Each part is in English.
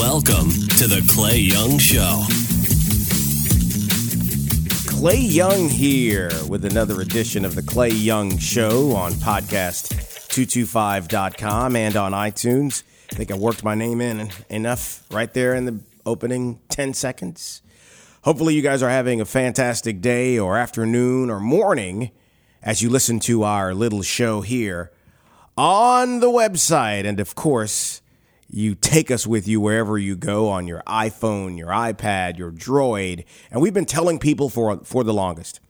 Welcome to the Clay Young Show. Clay Young here with another edition of the Clay Young Show on podcast225.com and on iTunes. I think I worked my name in enough right there in the opening 10 seconds. Hopefully, you guys are having a fantastic day or afternoon or morning as you listen to our little show here on the website. And of course, you take us with you wherever you go on your iPhone, your iPad, your Droid. And we've been telling people for, for the longest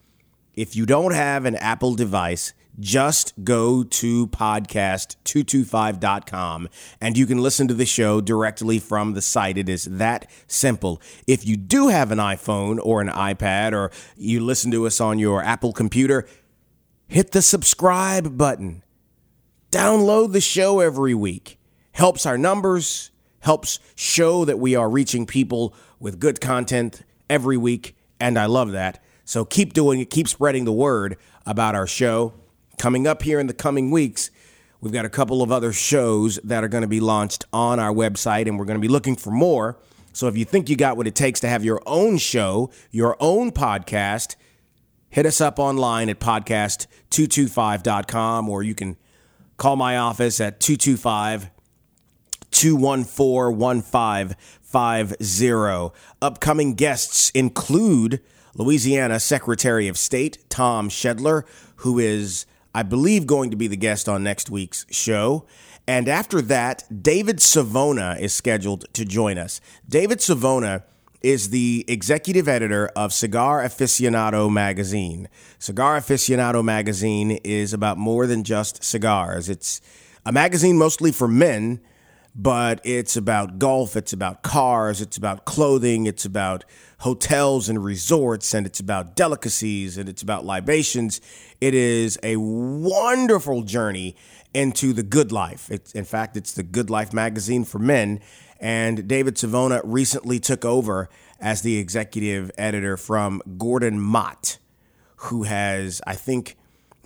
if you don't have an Apple device, just go to podcast225.com and you can listen to the show directly from the site. It is that simple. If you do have an iPhone or an iPad or you listen to us on your Apple computer, hit the subscribe button. Download the show every week. Helps our numbers, helps show that we are reaching people with good content every week, and I love that. So keep doing it, keep spreading the word about our show. Coming up here in the coming weeks, we've got a couple of other shows that are going to be launched on our website, and we're going to be looking for more. So if you think you got what it takes to have your own show, your own podcast, hit us up online at podcast225.com or you can call my office at 225 214 1550. Upcoming guests include Louisiana Secretary of State Tom Schedler, who is, I believe, going to be the guest on next week's show. And after that, David Savona is scheduled to join us. David Savona is the executive editor of Cigar Aficionado magazine. Cigar Aficionado magazine is about more than just cigars. It's a magazine mostly for men, but it's about golf, it's about cars, it's about clothing, it's about hotels and resorts, and it's about delicacies, and it's about libations. It is a wonderful journey into the good life. It's, in fact, it's the Good Life magazine for men. And David Savona recently took over as the executive editor from Gordon Mott, who has, I think,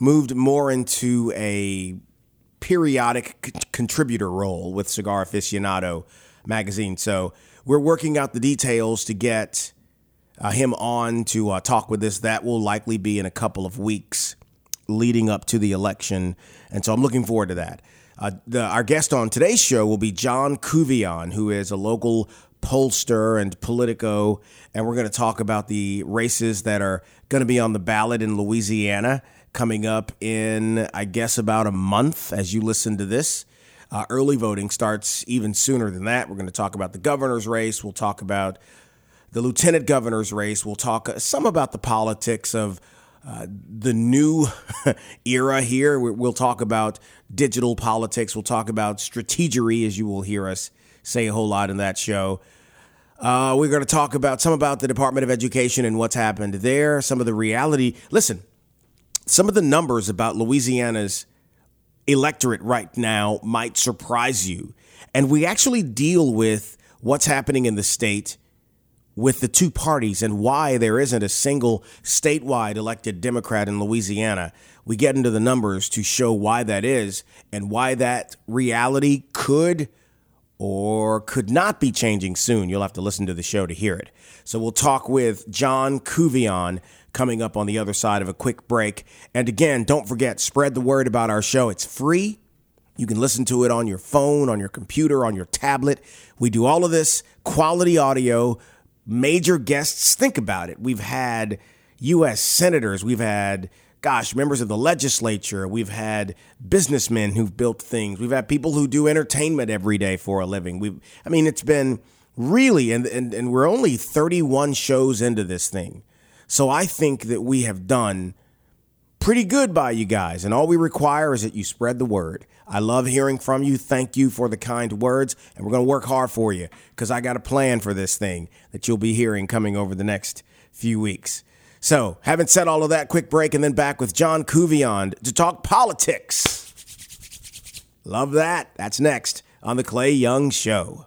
moved more into a periodic c- contributor role with Cigar Aficionado magazine. So we're working out the details to get uh, him on to uh, talk with us. That will likely be in a couple of weeks leading up to the election. And so I'm looking forward to that. Uh, the, our guest on today's show will be John Couvillon, who is a local pollster and politico, and we're going to talk about the races that are going to be on the ballot in Louisiana coming up in, I guess, about a month as you listen to this. Uh, early voting starts even sooner than that. We're going to talk about the governor's race. We'll talk about the lieutenant governor's race. We'll talk some about the politics of uh, the new era here. We'll talk about digital politics. We'll talk about strategery, as you will hear us say a whole lot in that show. Uh, we're going to talk about some about the Department of Education and what's happened there. Some of the reality. Listen, some of the numbers about Louisiana's electorate right now might surprise you, and we actually deal with what's happening in the state with the two parties and why there isn't a single statewide elected Democrat in Louisiana. We get into the numbers to show why that is and why that reality could or could not be changing soon. You'll have to listen to the show to hear it. So we'll talk with John Couvillon coming up on the other side of a quick break. And again, don't forget, spread the word about our show. It's free. You can listen to it on your phone, on your computer, on your tablet. We do all of this quality audio major guests. Think about it. We've had U.S. senators, we've had, gosh, members of the legislature, we've had businessmen who've built things, we've had people who do entertainment every day for a living. We've, I mean, it's been really, and, and, and we're only 31 shows into this thing. So I think that we have done pretty good by you guys. And all we require is that you spread the word. I love hearing from you. Thank you for the kind words. And we're going to work hard for you because I got a plan for this thing that you'll be hearing coming over the next few weeks. So, having said all of that, quick break and then back with John Couvillon to talk politics. Love that. That's next on The Clay Young Show.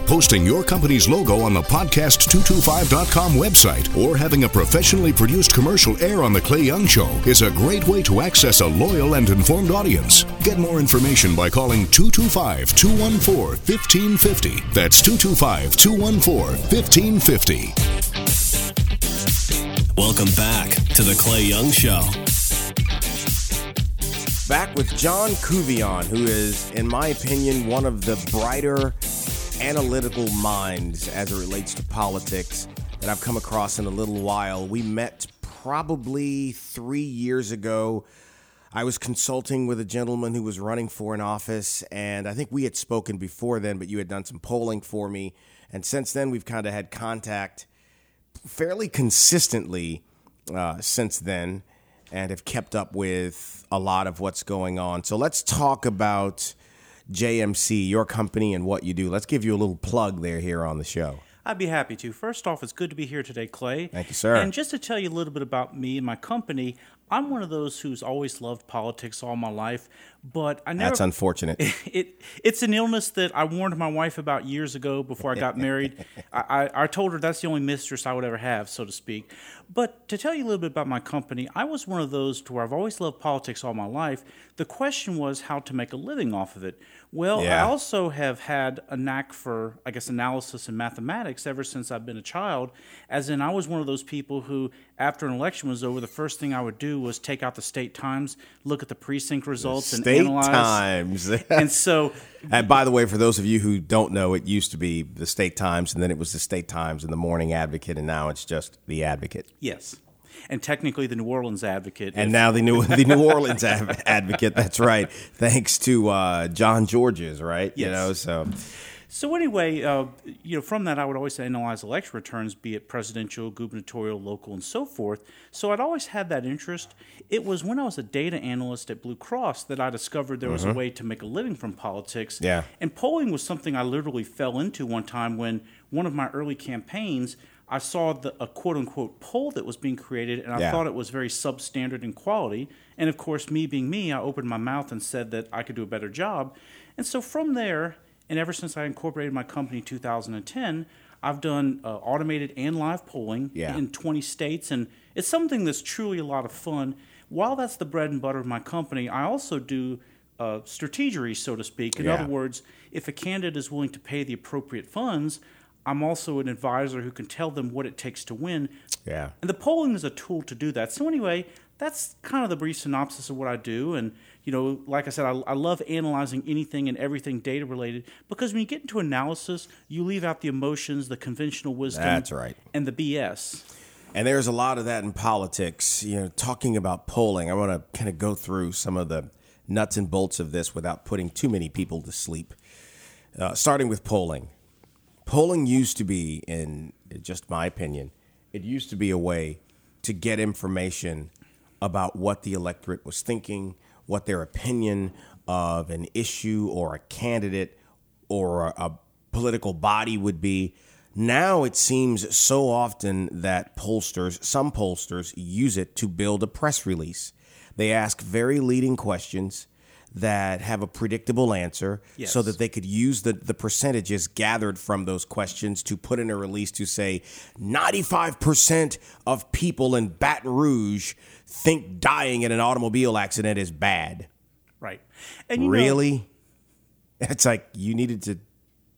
Posting your company's logo on the podcast225.com website or having a professionally produced commercial air on The Clay Young Show is a great way to access a loyal and informed audience. Get more information by calling 225 214 1550. That's 225 214 1550. Welcome back to the Clay Young Show. Back with John Couvillon, who is, in my opinion, one of the brighter analytical minds as it relates to politics that I've come across in a little while. We met probably three years ago. I was consulting with a gentleman who was running for an office, and I think we had spoken before then, but you had done some polling for me. And since then, we've kind of had contact fairly consistently uh, since then and have kept up with a lot of what's going on. So let's talk about JMC, your company, and what you do. Let's give you a little plug there here on the show. I'd be happy to. First off, it's good to be here today, Clay. Thank you, sir. And just to tell you a little bit about me and my company, I'm one of those who's always loved politics all my life, but I never. That's unfortunate. It, it's an illness that I warned my wife about years ago before I got married. I, I, I told her that's the only mistress I would ever have, so to speak. But to tell you a little bit about my company, I was one of those to where I've always loved politics all my life. The question was how to make a living off of it. Well, Yeah. I also have had a knack for, I guess, analysis and mathematics ever since I've been a child. As in, I was one of those people who, after an election was over, the first thing I would do was take out the state times, look at the precinct results, and State analyze. Times. And so, and by the way, for those of you who don't know, it used to be the State Times, and then it was the State Times and the Morning Advocate, and now it's just the Advocate. yes. And technically, the New Orleans Advocate. And now the New the New Orleans Advocate. That's right. Thanks to uh, John Georges, right? You Yes. know, so So anyway, uh, you know, from that, I would always analyze election returns, be it presidential, gubernatorial, local, and so forth. So I'd always had that interest. It was when I was a data analyst at Blue Cross that I discovered there was a way to make a living from politics. Yeah. And polling was something I literally fell into one time when one of my early campaigns. I saw the, a quote unquote poll that was being created, and I Yeah. thought it was very substandard in quality. And of course, me being me, I opened my mouth and said that I could do a better job. And so from there, and ever since I incorporated my company in 2010, I've done uh, automated and live polling Yeah. in 20 states, and it's something that's truly a lot of fun. While that's the bread and butter of my company, I also do uh, strategery, so to speak. In Yeah. other words, if a candidate is willing to pay the appropriate funds, I'm also an advisor who can tell them what it takes to win. yeah. And the polling is a tool to do that. So anyway, that's kind of the brief synopsis of what I do. And you know, like I said, I, I love analyzing anything and everything data related because when you get into analysis, you leave out the emotions, the conventional wisdom, That's right. and the BS. And there's a lot of that in politics. You know, talking about polling, I want to kind of go through some of the nuts and bolts of this without putting too many people to sleep. Uh, starting with polling. Polling used to be, in just my opinion, it used to be a way to get information about what the electorate was thinking, what their opinion of an issue or a candidate or a, a political body would be. Now it seems so often that pollsters, some pollsters, use it to build a press release. They ask very leading questions that have a predictable answer Yes. so that they could use the, the percentages gathered from those questions to put in a release to say 95% of people in Baton Rouge think dying in an automobile accident is bad. Right. And you know, Really? It's like you needed to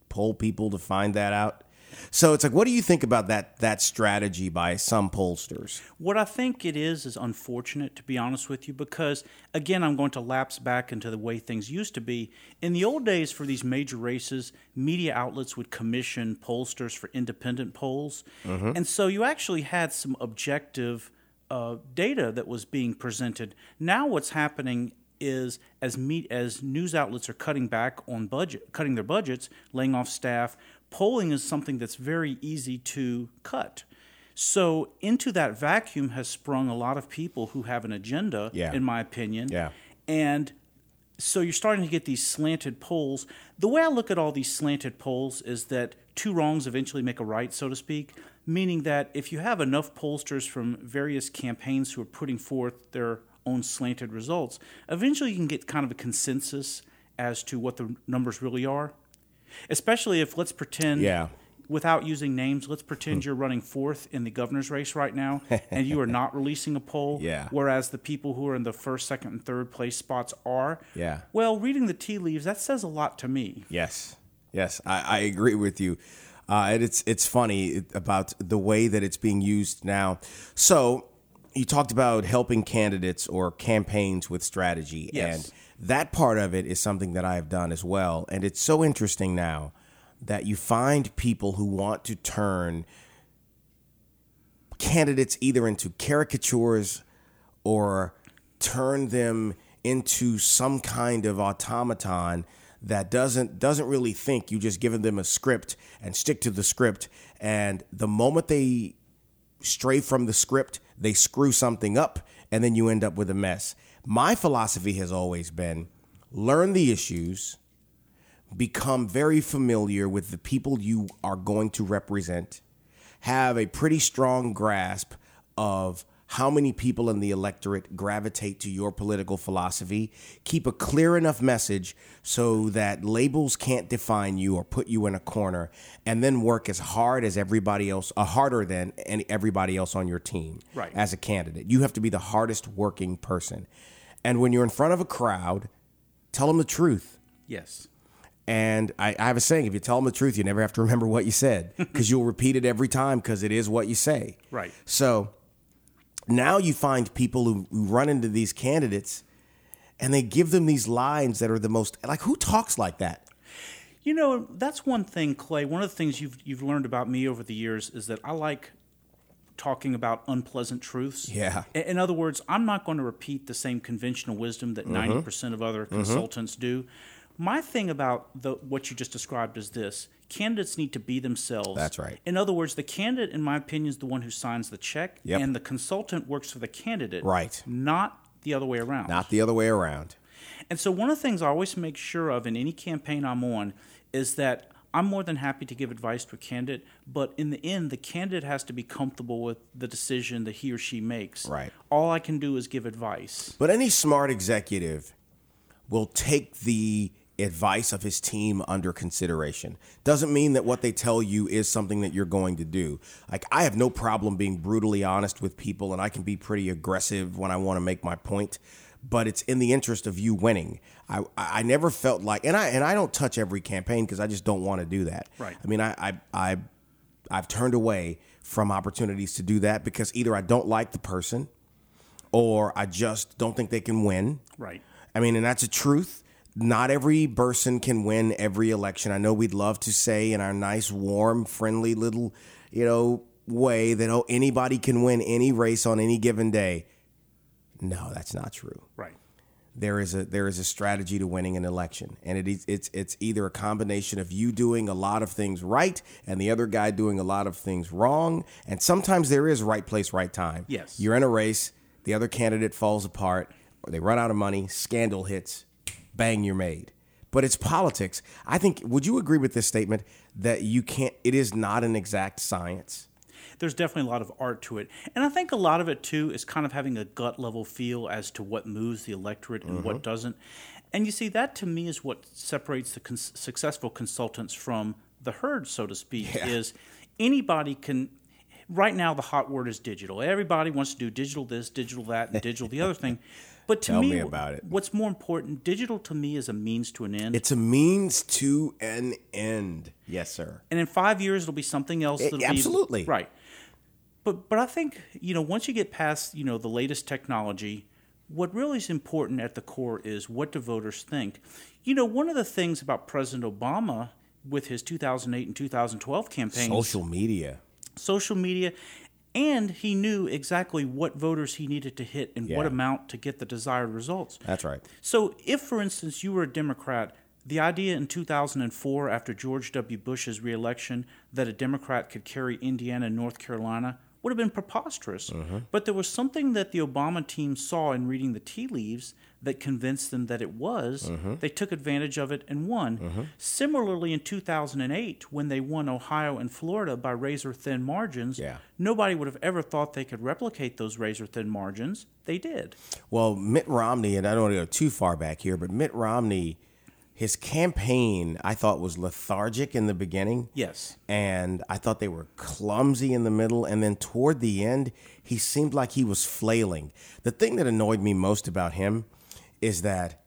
poll people to find that out. So it's like, what do you think about that that strategy by some pollsters? What I think it is is unfortunate, to be honest with you, because again, I'm going to lapse back into the way things used to be. In the old days, for these major races, media outlets would commission pollsters for independent polls, and so you actually had some objective uh, data that was being presented. Now, what's happening is as meet as news outlets are cutting back on budget, cutting their budgets, laying off staff. Polling is something that's very easy to cut. So into that vacuum has sprung a lot of people who have an agenda, Yeah. in my opinion. Yeah. And so you're starting to get these slanted polls. The way I look at all these slanted polls is that two wrongs eventually make a right, so to speak. Meaning that if you have enough pollsters from various campaigns who are putting forth their own slanted results, eventually you can get kind of a consensus as to what the numbers really are. Especially if, let's pretend, Yeah. without using names, let's pretend you're running fourth in the governor's race right now and you are not releasing a poll, Yeah. whereas the people who are in the first, second, and third place spots are. Yeah. Well, reading the tea leaves, that says a lot to me. Yes, yes, I, I agree with you. Uh, and it's it's funny about the way that it's being used now. So you talked about helping candidates or campaigns with strategy, Yes. and that part of it is something that I have done as well. And it's so interesting now that you find people who want to turn candidates either into caricatures or turn them into some kind of automaton that doesn't doesn't really think you just given them a script and stick to the script and the moment they stray from the script they screw something up and then you end up with a mess. My philosophy has always been learn the issues become very familiar with the people you are going to represent, have a pretty strong grasp of how many people in the electorate gravitate to your political philosophy, keep a clear enough message so that labels can't define you or put you in a corner, and then work as hard as everybody else, uh, harder than any, everybody else on your team Right. as a candidate. You have to be the hardest working person. And when you're in front of a crowd, tell them the truth. Yes. And I, I have a saying: if you tell them the truth, you never have to remember what you said because you'll repeat it every time because it is what you say. Right. So now you find people who, who run into these candidates, and they give them these lines that are the most like who talks like that? You know, that's one thing, Clay. One of the things you've you've learned about me over the years is that I like talking about unpleasant truths. Yeah. In, other words, I'm not going to repeat the same conventional wisdom that mm-hmm. 90 percent of other mm-hmm. consultants do. My thing about the what you just described is this: candidates need to be themselves. That's right. In other words, the candidate, in my opinion, is the one who signs the check, Yep. and the consultant works for the candidate. Right. Not the other way around. Not the other way around. And so, one of the things I always make sure of in any campaign I'm on is that I'm more than happy to give advice to a candidate, but in the end, the candidate has to be comfortable with the decision that he or she makes. Right. All I can do is give advice. But any smart executive will take the advice of his team under consideration. Doesn't mean that what they tell you is something that you're going to do. Like, I have no problem being brutally honest with people, and I can be pretty aggressive when I want to make my point. But it's in the interest of you winning. I I never felt like, and I and I don't touch every campaign because I just don't want to do that. Right. I mean, I I I I've turned away from opportunities to do that because either I don't like the person, or I just don't think they can win. Right. I mean, and that's a truth. Not every person can win every election. I know we'd love to say in our nice, warm, friendly little, you know, way that oh anybody can win any race on any given day. No, that's not true. Right. There is a there is a strategy to winning an election, and it is it's it's either a combination of you doing a lot of things right and the other guy doing a lot of things wrong, and sometimes there is right place, right time. Yes. you're in a race, the other candidate falls apart, or they run out of money, scandal hits, bang, you're made. But it's politics. I think. Would you agree with this statement that you can't? It is not an exact science. There's definitely a lot of art to it. And I think a lot of it, too, is kind of having a gut level feel as to what moves the electorate and what mm-hmm. doesn't. And you see, that to me is what separates the cons- successful consultants from the herd, so to speak, Yeah. is anybody can. Right now, the hot word is digital. Everybody wants to do digital this, digital that, and digital the other thing. But to Tell me, me about it. what's more important, digital to me is a means to an end. It's a means to an end. Yes, sir. and in five years it'll be something else. Eh, That'll absolutely. be, right. But but I think you know once you get past you know the latest technology, what really is important at the core is what do voters think. You know, one of the things about President Obama with his 2008 and 2012 campaigns, Social media. social media, and he knew exactly what voters he needed to hit and what amount to get the desired results. That's right. So, if, for instance, you were a Democrat, the idea in 2004, after George W. Bush's reelection, that a Democrat could carry Indiana and North Carolina would have been preposterous. Mm-hmm. But there was something that the Obama team saw in reading the tea leaves that convinced them that it was. Mm-hmm. They took advantage of it and won. Similarly, in 2008, when they won Ohio and Florida by razor thin margins, Yeah. nobody would have ever thought they could replicate those razor thin margins. They did. Well, Mitt Romney, and I don't want to go too far back here, but Mitt Romney, his campaign, I thought was lethargic in the beginning. Yes. And I thought they were clumsy in the middle. And then toward the end, he seemed like he was flailing. The thing that annoyed me most about him is that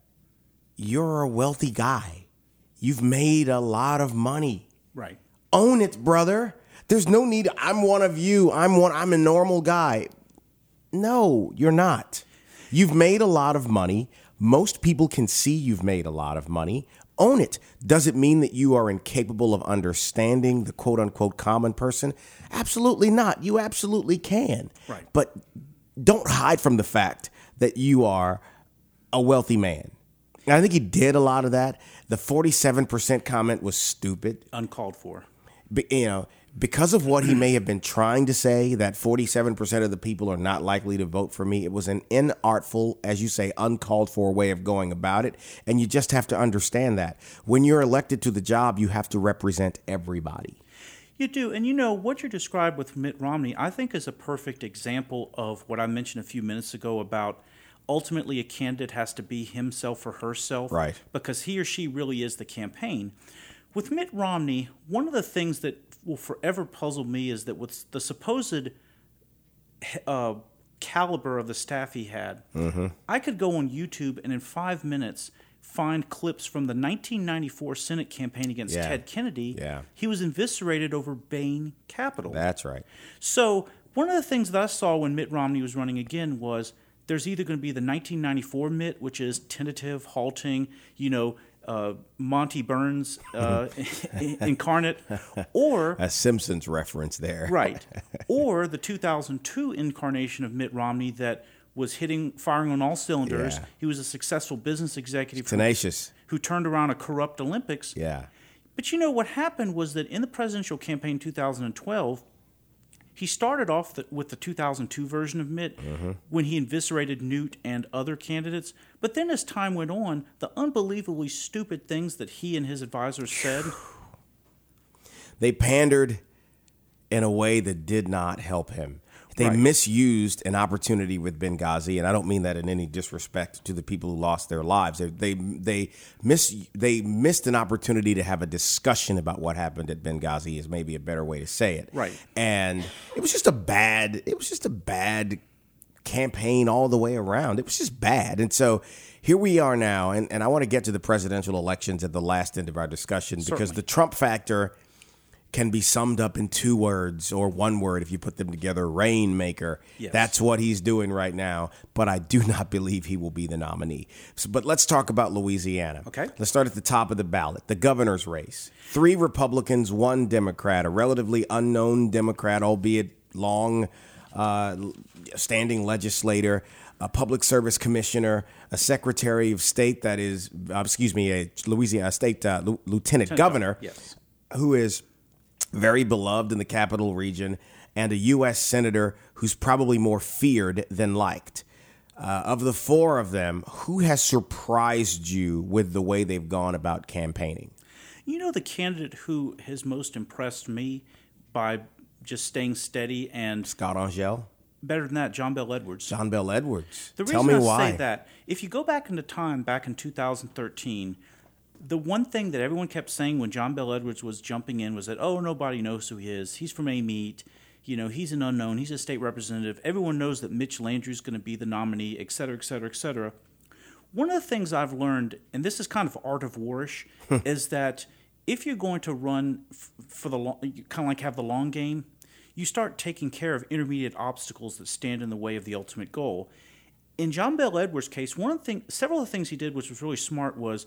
you're a wealthy guy. You've made a lot of money. Right. Own it, brother. There's no need. I'm one of you. I'm one. I'm a normal guy. No, you're not. You've made a lot of money. Most people can see you've made a lot of money. Own it. Does it mean that you are incapable of understanding the quote unquote common person? Absolutely not. You absolutely can. Right. But don't hide from the fact that you are a wealthy man. And I think he did a lot of that. The 47% comment was stupid Uncalled for. But, you know, because of what he may have been trying to say, that 47% of the people are not likely to vote for me, it was an inartful, as you say, uncalled for way of going about it. And you just have to understand that. When you're elected to the job, you have to represent everybody. You do. And you know, what you described with Mitt Romney, I think is a perfect example of what I mentioned a few minutes ago about ultimately a candidate has to be himself or herself. Right. Because he or she really is the campaign. With Mitt Romney, one of the things that will forever puzzle me is that with the supposed uh, caliber of the staff he had, I could go on YouTube and in five minutes find clips from the 1994 Senate campaign against Yeah. Ted Kennedy. Yeah. He was eviscerated over Bain Capital. That's right. So one of the things that I saw when Mitt Romney was running again was there's either going to be the 1994 Mitt, which is tentative, halting, you know, uh, Monty Burns uh, incarnate, or A Simpsons reference there. right, or the 2002 incarnation of Mitt Romney that was hitting, firing on all cylinders. Yeah. He was a successful business executive who, Tenacious. who turned around a corrupt Olympics. Yeah. But you know what happened was that in the presidential campaign 2012, he started off the, with the 2002 version of Mitt mm-hmm. when he eviscerated Newt and other candidates. But then as time went on, the unbelievably stupid things that he and his advisors said. They pandered in a way that did not help him. They Right. misused an opportunity with Benghazi, and I don't mean that in any disrespect to the people who lost their lives. They they they miss they missed an opportunity to have a discussion about what happened at Benghazi is maybe a better way to say it. Right. And it was just a bad it was just a bad campaign all the way around. It was just bad. And so here we are now, and, and I want to get to the presidential elections at the last end of our discussion because the Trump factor can be summed up in two words or one word if you put them together rainmaker. Yes. That's what he's doing right now, but I do not believe he will be the nominee. So, but let's talk about Louisiana. Okay. Let's start at the top of the ballot the governor's race. Three Republicans, one Democrat, a relatively unknown Democrat, albeit long uh, standing legislator. A public service commissioner, a secretary of state that is, uh, excuse me, a Louisiana state uh, lieu- lieutenant governor, Yes. who is very beloved in the capital region, and a U.S. senator who's probably more feared than liked. Uh, of the four of them, who has surprised you with the way they've gone about campaigning? You know the candidate who has most impressed me by just staying steady and Scott Angelle, better than that, John Bel Edwards. John Bel Edwards. The Tell reason me I why. say that, if you go back into time, back in 2013, the one thing that everyone kept saying when John Bel Edwards was jumping in was that, oh, nobody knows who he is. He's from Amite. You know, he's an unknown. He's a state representative. Everyone knows that Mitch Landrieu's going to be the nominee, et cetera, et cetera, et cetera. One of the things I've learned, and this is kind of art of warish, is that if you're going to run for the long, kind of like have the long game, you start taking care of intermediate obstacles that stand in the way of the ultimate goal. In John Bel Edwards' case, one of the thing, several of the things he did, which was really smart, was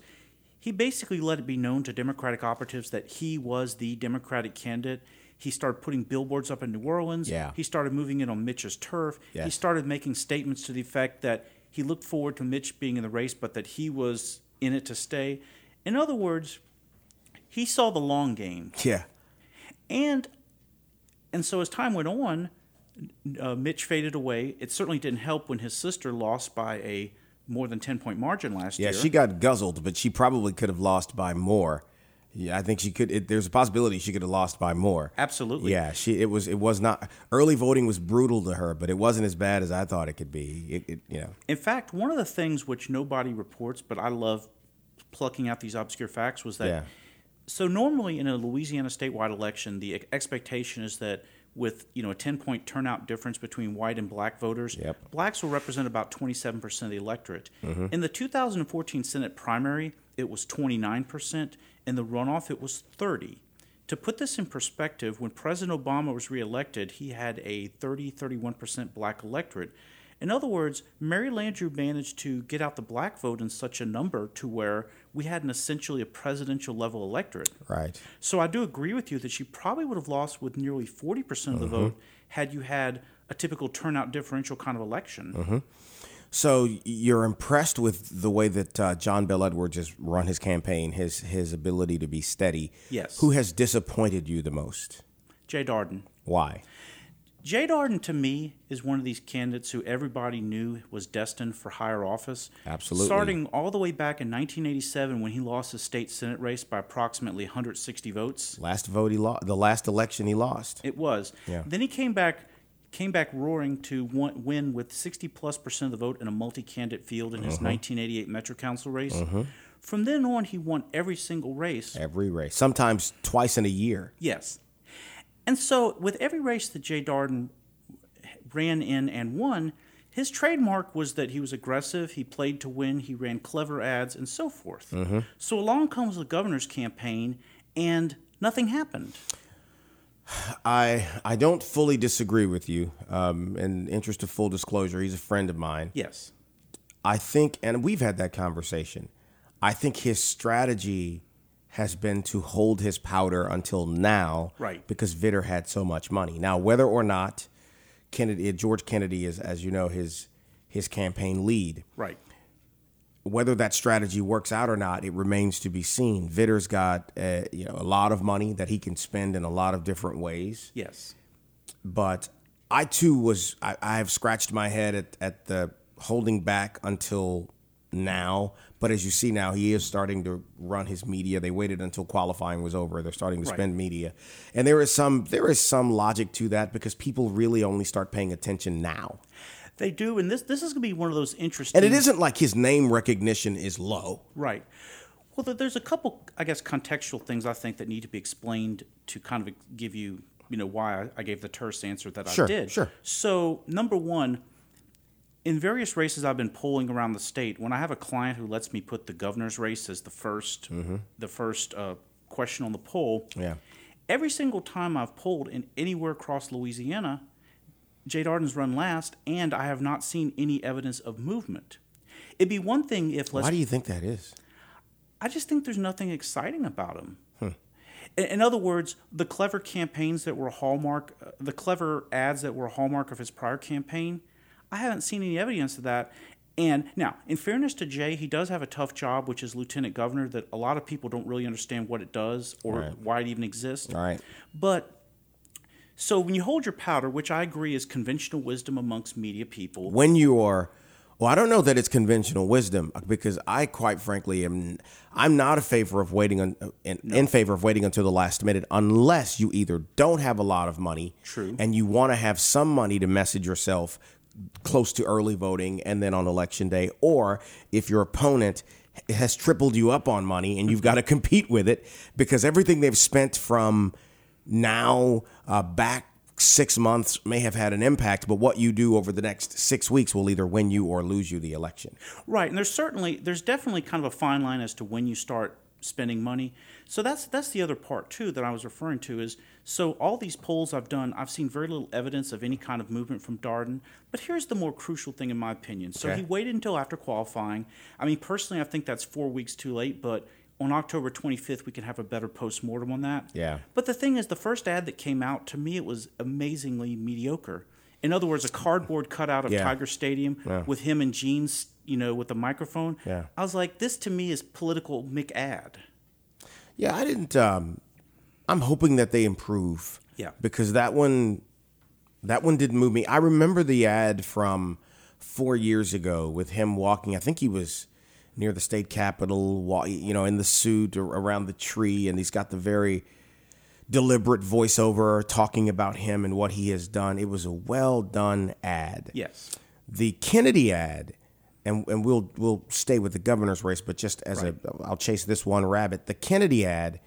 he basically let it be known to Democratic operatives that he was the Democratic candidate. He started putting billboards up in New Orleans. Yeah. He started moving in on Mitch's turf. He started making statements to the effect that he looked forward to Mitch being in the race, but that he was in it to stay. In other words, he saw the long game. Yeah. And and so as time went on, uh, Mitch faded away. It certainly didn't help when his sister lost by a more than 10 point margin last Yeah, year. Yeah, she got guzzled, but she probably could have lost by more. Yeah, I think she could. It, there's a possibility she could have lost by more. Absolutely. Yeah, she. It was. It was not. Early voting was brutal to her, but it wasn't as bad as I thought it could be. It, it, you know. In fact, one of the things which nobody reports, but I love plucking out these obscure facts, was that. Yeah. So normally in a Louisiana statewide election, the expectation is that with you know a 10 point turnout difference between white and black voters Yep. blacks will represent about 27% of the electorate Mm-hmm. in the 2014 senate primary it was 29% in the runoff it was 30 to put this in perspective when president obama was reelected he had a 30 31% black electorate in other words, Mary Landrieu managed to get out the black vote in such a number to where we had an essentially a presidential level electorate. Right. So I do agree with you that she probably would have lost with nearly 40% of the vote had you had a typical turnout differential kind of election. So you're impressed with the way that uh, John Bel Edwards has run his campaign, his his ability to be steady. Yes. Who has disappointed you the most? Jay Dardenne. Why? Jay Dardenne, to me, is one of these candidates who everybody knew was destined for higher office. Absolutely. Starting all the way back in 1987 when he lost his state Senate race by approximately 160 votes. Last vote he lost. The last election he lost. It was. Yeah. Then he came back came back roaring to win with 60 plus percent of the vote in a multi-candidate field in his Uh-huh. 1988 Metro Council race. From then on, he won every single race. Every race, sometimes twice in a year. Yes. And so, with every race that Jay Dardenne ran in and won, his trademark was that he was aggressive, he played to win, he ran clever ads, and so forth. So, along comes the governor's campaign, and nothing happened. I I don't fully disagree with you. Um, in interest of full disclosure, he's a friend of mine. Yes. I think, and we've had that conversation. I think his strategy has been to hold his powder until now, Right. Because Vitter had so much money. Now, whether or not Kennedy, George Kennedy is, as you know, his his campaign lead. Right. Whether that strategy works out or not, it remains to be seen. Vitter's got uh, you know a lot of money that he can spend in a lot of different ways Yes. but I too was I, I have scratched my head at, at the holding back until now. But as you see now, he is starting to run his media. They waited until qualifying was over. They're starting to Right. spend media, and there is some there is some logic to that because people really only start paying attention now. They do, and this this is going to be one of those interesting. And it isn't like his name recognition is low. Right. Well, there's a couple, I guess, contextual things I think that need to be explained to kind of give you, you know, why I, gave the terse answer that Sure, I did. sure. So, number one, in various races I've been polling around the state, when I have a client who lets me put the governor's race as the 1st the first uh, question on the poll, Yeah. every single time I've polled in anywhere across Louisiana, Jay Dardenne's run last, and I have not seen any evidence of movement. It'd be one thing if let's Why do you think that is? I just think there's nothing exciting about him. In, in other words, the clever campaigns that were hallmark, uh, the clever ads that were hallmark of his prior campaign, I haven't seen any evidence of that. And now, in fairness to Jay, he does have a tough job, which is lieutenant governor, that a lot of people don't really understand what it does or Right. why it even exists. All right. But so when you hold your powder, which I agree is conventional wisdom amongst media people, when you are well i don't know that it's conventional wisdom because i quite frankly am i'm not a favor of waiting on, in, in favor of waiting until the last minute unless you either don't have a lot of money True. and you want to have some money to message yourself close to early voting and then on election day or if your opponent has tripled you up on money and you've got to compete with it because everything they've spent from now uh, back six months may have had an impact, but what you do over the next six weeks will either win you or lose you the election. Right, and there's certainly there's definitely kind of a fine line as to when you start spending money. So that's that's the other part too that I was referring to is so all these polls I've done, I've seen very little evidence of any kind of movement from Dardenne. But here's the more crucial thing in my opinion. So Okay. he waited until after qualifying. I mean, personally, I think that's four weeks too late, but on October 25th, we can have a better post mortem on that. Yeah. But the thing is, the first ad that came out, to me, it was amazingly mediocre. In other words, a cardboard cutout of Yeah. Tiger Stadium with him in jeans, you know, with a microphone. Yeah. I was like, this to me is political McAd. Yeah, I didn't. Um, I'm hoping that they improve. Yeah. Because that one, That one didn't move me. I remember the ad from four years ago with him walking. I think he was near the state capitol, you know, in the suit or around the tree, and he's got the very deliberate voiceover talking about him and what he has done. It was a well done ad. Yes. The Kennedy ad, and, and we'll we'll stay with the governor's race, but just as Right. a I'll chase this one rabbit. The Kennedy ad,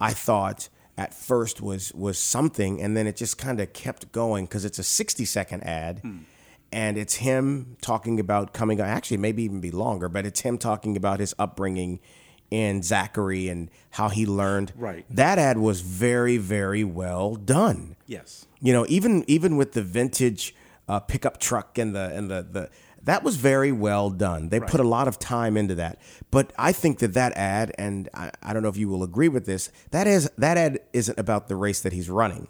I thought at first was was something, and then it just kind of kept going because it's a sixty second ad. And it's him talking about coming. Actually, maybe even be longer, but it's him talking about his upbringing in Zachary and how he learned. Right. That ad was very, very well done. Yes. You know, even even with the vintage uh, pickup truck and the and the the that was very well done. They put a lot of time into that. But I think that that ad, and I, I don't know if you will agree with this, that is that ad isn't about the race that he's running.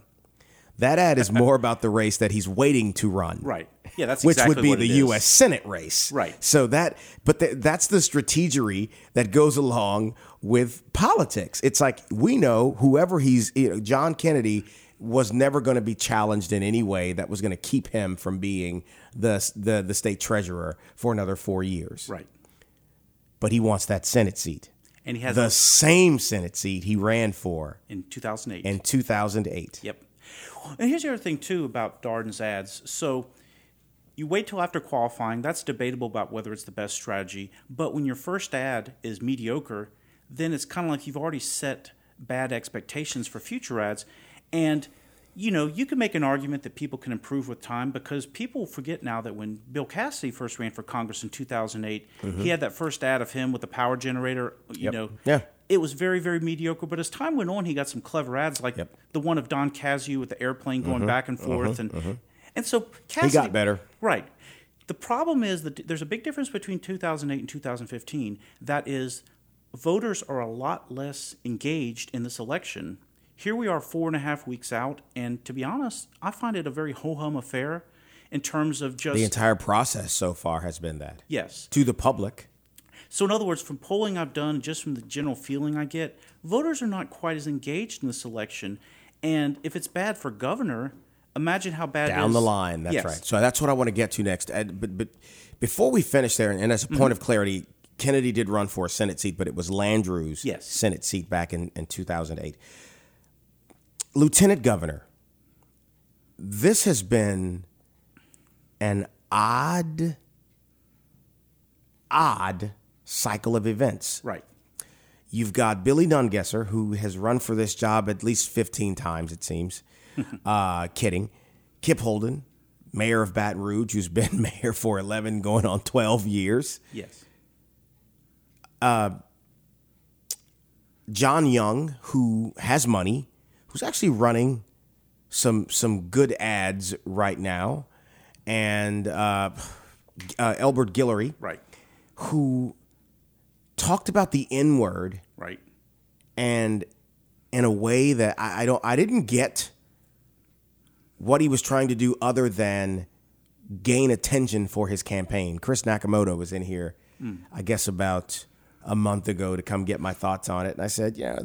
That ad is more about the race that he's waiting to run. Right. Yeah, that's exactly right, which exactly would be the is. U.S. Senate race. Right. So that, but th- that's the strategery that goes along with politics. It's like we know whoever he's, you know, John Kennedy was never going to be challenged in any way that was going to keep him from being the, the the state treasurer for another four years. Right. But he wants that Senate seat, And he has the a- same Senate seat he ran for in 2008. in 2008. Yep. And here's the other thing too about Dardenne's ads. So you wait till after qualifying. That's debatable about whether it's the best strategy. But when your first ad is mediocre, then it's kind of like you've already set bad expectations for future ads. And you know, you can make an argument that people can improve with time because people forget now that when Bill Cassidy first ran for Congress in 2008, he had that first ad of him with the power generator. You Mm-hmm. Yep. know, Yeah. it was very, very mediocre. But as time went on, he got some clever ads, like Yep. Mm-hmm. the one of Don Cazayoux with the airplane going back and forth, and and so Cassidy got better. Right. The problem is that there's a big difference between 2008 and 2015. That is, voters are a lot less engaged in this election. Here we are, four and a half weeks out, and to be honest, I find it a very ho hum affair in terms of just The entire process so far has been that yes. to the public. So, in other words, from polling I've done, just from the general feeling I get, voters are not quite as engaged in this election. And if it's bad for governor, imagine how bad it down the line. That's Yes. right. So that's what I want to get to next. But but before we finish there, and as a point mm-hmm. of clarity, Kennedy did run for a Senate seat, but it was Landrieu's Yes. Senate seat back in, in 2008. Lieutenant Governor, this has been an odd, odd cycle of events. Right. You've got Billy Nungesser, who has run for this job at least 15 times, it seems. uh, kidding. Kip Holden, mayor of Baton Rouge, who's been mayor for 11, going on 12 years. Yes. Uh, John Young, who has money, who's actually running some some good ads right now, and uh, uh, Elbert Guillory, Right. who talked about the N word Right. and in a way that I, I don't I didn't get what he was trying to do other than gain attention for his campaign. Chris Nakamoto was in here, I guess about a month ago to come get my thoughts on it, and I said, yeah.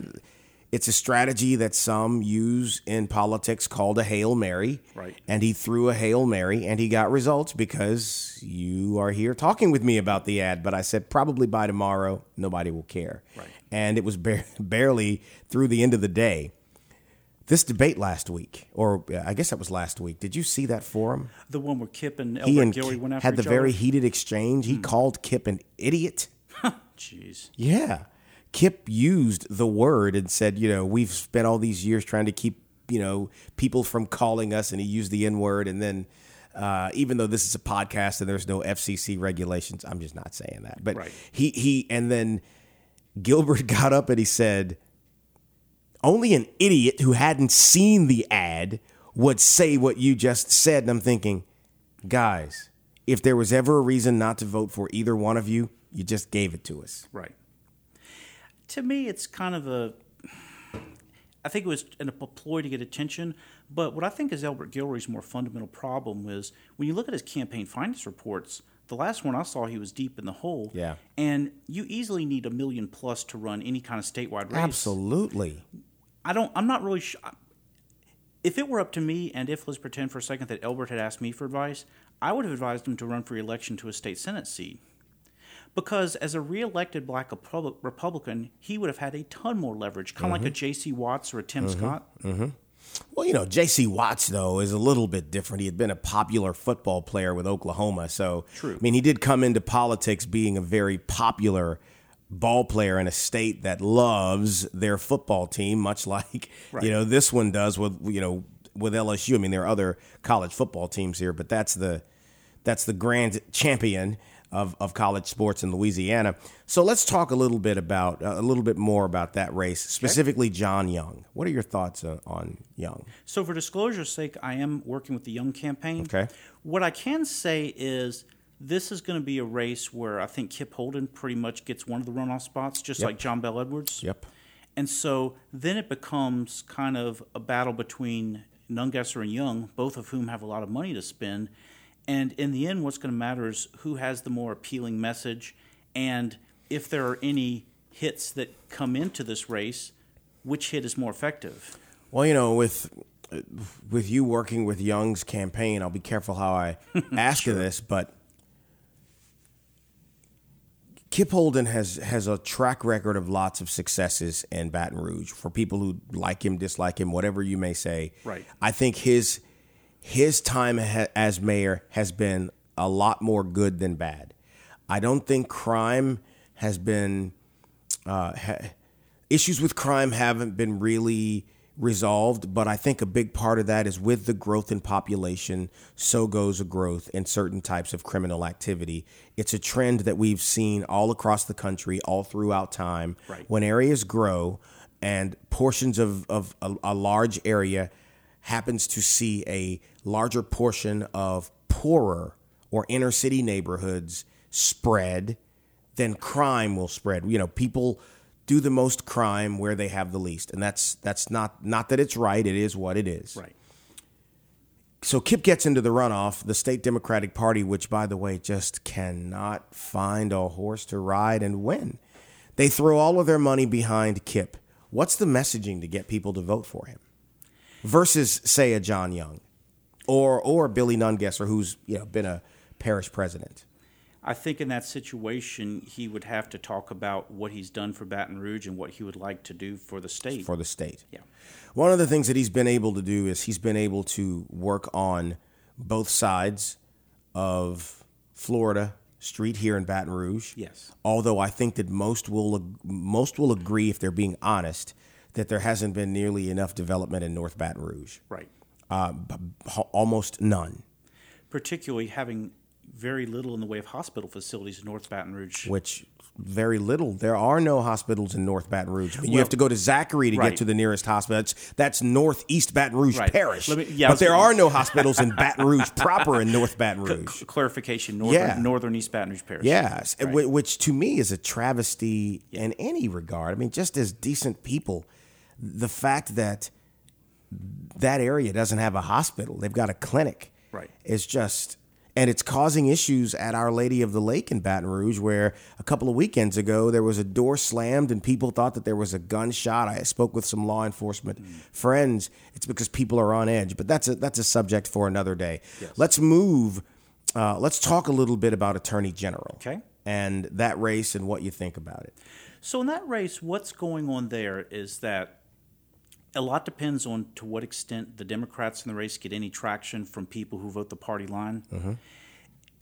It's a strategy that some use in politics called a Hail Mary. Right. And he threw a Hail Mary and he got results because you are here talking with me about the ad. But I said, probably by tomorrow, nobody will care. Right. And it was bar- barely through the end of the day. This debate last week, or uh, I guess that was last week. Did you see that forum? The one where Kip and He Elbert and Gilroy went after had the each very other? heated exchange. He called Kip an idiot. Jeez. Yeah. Kip used the word and said, you know, we've spent all these years trying to keep, you know, people from calling us, and he used the N word. And then, uh, even though this is a podcast and there's no FCC regulations, I'm just not saying that. But Right. he, he, and then Gilbert got up and he said, only an idiot who hadn't seen the ad would say what you just said. And I'm thinking, guys, if there was ever a reason not to vote for either one of you, you just gave it to us. Right. To me, it's kind of a. I think it was an, a ploy to get attention. But what I think is Elbert Guillory's more fundamental problem is when you look at his campaign finance reports. The last one I saw, he was deep in the hole. Yeah. And you easily need a million plus to run any kind of statewide race. Absolutely. I don't. I'm not really. Sh- if it were up to me, and if let's pretend for a second that Elbert had asked me for advice, I would have advised him to run for election to a state senate seat. Because as a re-elected black Republican, he would have had a ton more leverage, kind of mm-hmm. like a J.C. Watts or a Tim mm-hmm. Scott. Mm-hmm. Well, you know, J.C. Watts though is a little bit different. He had been a popular football player with Oklahoma, so True. I mean, he did come into politics being a very popular ball player in a state that loves their football team, much like right. you know this one does with you know with LSU. I mean, there are other college football teams here, but that's the that's the grand champion of, of college sports in Louisiana. So let's talk a little bit about uh, a little bit more about that race, specifically John Young. What are your thoughts uh, on Young? So, for disclosure's sake, I am working with the Young campaign. Okay. What I can say is this is going to be a race where I think Kip Holden pretty much gets one of the runoff spots, just yep. like John Bel Edwards. Yep. And so then it becomes kind of a battle between Nungesser and Young, both of whom have a lot of money to spend. And in the end, what's going to matter is who has the more appealing message, and if there are any hits that come into this race, which hit is more effective. Well, you know, with with you working with Young's campaign, I'll be careful how I ask sure. you this, but Kip Holden has has a track record of lots of successes in Baton Rouge for people who like him, dislike him, whatever you may say. Right. I think his his time ha- as mayor has been a lot more good than bad. I don't think crime has been uh, ha- issues with crime haven't been really resolved, but I think a big part of that is with the growth in population, so goes a growth in certain types of criminal activity. It's a trend that we've seen all across the country, all throughout time. Right. When areas grow and portions of, of a, a large area happens to see a larger portion of poorer or inner city neighborhoods spread, then crime will spread. You know, people do the most crime where they have the least, and that's that's not not that it's right. It is what it is. Right. So Kip gets into the runoff. The state Democratic Party, which by the way just cannot find a horse to ride and win, they throw all of their money behind Kip. What's the messaging to get people to vote for him? Versus say a John Young or or Billy Nungesser, who's you know been a parish president. I think in that situation, he would have to talk about what he's done for Baton Rouge and what he would like to do for the state. For the state. Yeah. One of the things that he's been able to do is he's been able to work on both sides of Florida Street here in Baton Rouge. Yes. Although I think that most will most will agree if they're being honest that there hasn't been nearly enough development in North Baton Rouge. Right. Uh, almost none. Particularly having very little in the way of hospital facilities in North Baton Rouge. Which very little. There are no hospitals in North Baton Rouge. I mean, well, you have to go to Zachary to right. get to the nearest hospital. That's, that's northeast Baton Rouge right. Parish. Me, yeah, but there are no hospitals in Baton Rouge proper in North Baton Rouge. C- clarification: northern, yeah. northern East Baton Rouge Parish. Yes, right. which to me is a travesty yeah. in any regard. I mean, just as decent people the fact that that area doesn't have a hospital, they've got a clinic. Right. It's just and it's causing issues at Our Lady of the Lake in Baton Rouge, where a couple of weekends ago there was a door slammed and people thought that there was a gunshot. I spoke with some law enforcement mm. friends. It's because people are on edge, but that's a that's a subject for another day. Yes. Let's move. Uh, let's talk a little bit about Attorney General. Okay. And that race and what you think about it. So in that race, what's going on there is that a lot depends on to what extent the Democrats in the race get any traction from people who vote the party line. Mm-hmm.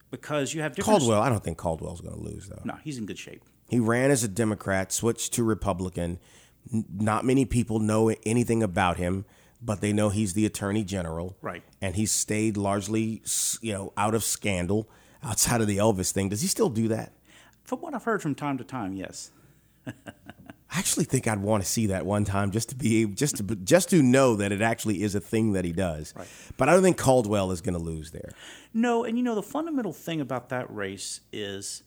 Because you have different. Caldwell, I don't think Caldwell's going to lose though. No, he's in good shape. He ran as a Democrat, switched to Republican. Not many people know anything about him, but they know he's the Attorney General. Right. And he's stayed largely, you know, out of scandal outside of the Elvis thing. Does he still do that? From what I've heard from time to time, yes. I actually think I'd want to see that one time just to be just to just to know that it actually is a thing that he does. Right. But I don't think Caldwell is going to lose there. No, and you know the fundamental thing about that race is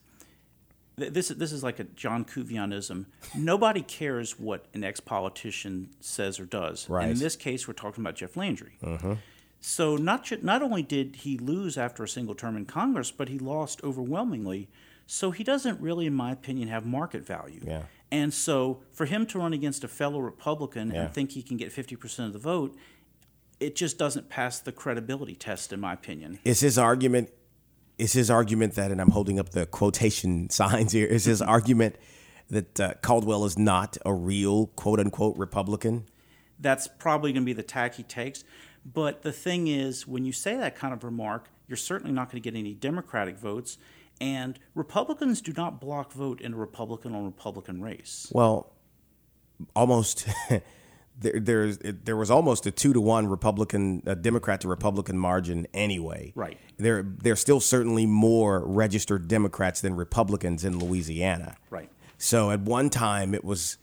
this this is like a John Couvillonism. Nobody cares what an ex politician says or does. Right. And in this case, we're talking about Jeff Landry. Mm-hmm. So not not only did he lose after a single term in Congress, but he lost overwhelmingly. So he doesn't really, in my opinion, have market value. Yeah. And so for him to run against a fellow Republican yeah. and think he can get 50% of the vote, it just doesn't pass the credibility test, in my opinion. Is his argument is his argument that, and I'm holding up the quotation signs here, is his argument that uh, Caldwell is not a real quote unquote Republican? That's probably going to be the tack he takes. But the thing is, when you say that kind of remark, you're certainly not going to get any Democratic votes. And Republicans do not block vote in a Republican on Republican race. Well, almost. there, there's there was almost a two to one Republican, uh, Democrat to Republican margin anyway. Right. There, there's still certainly more registered Democrats than Republicans in Louisiana. Right. So at one time it was,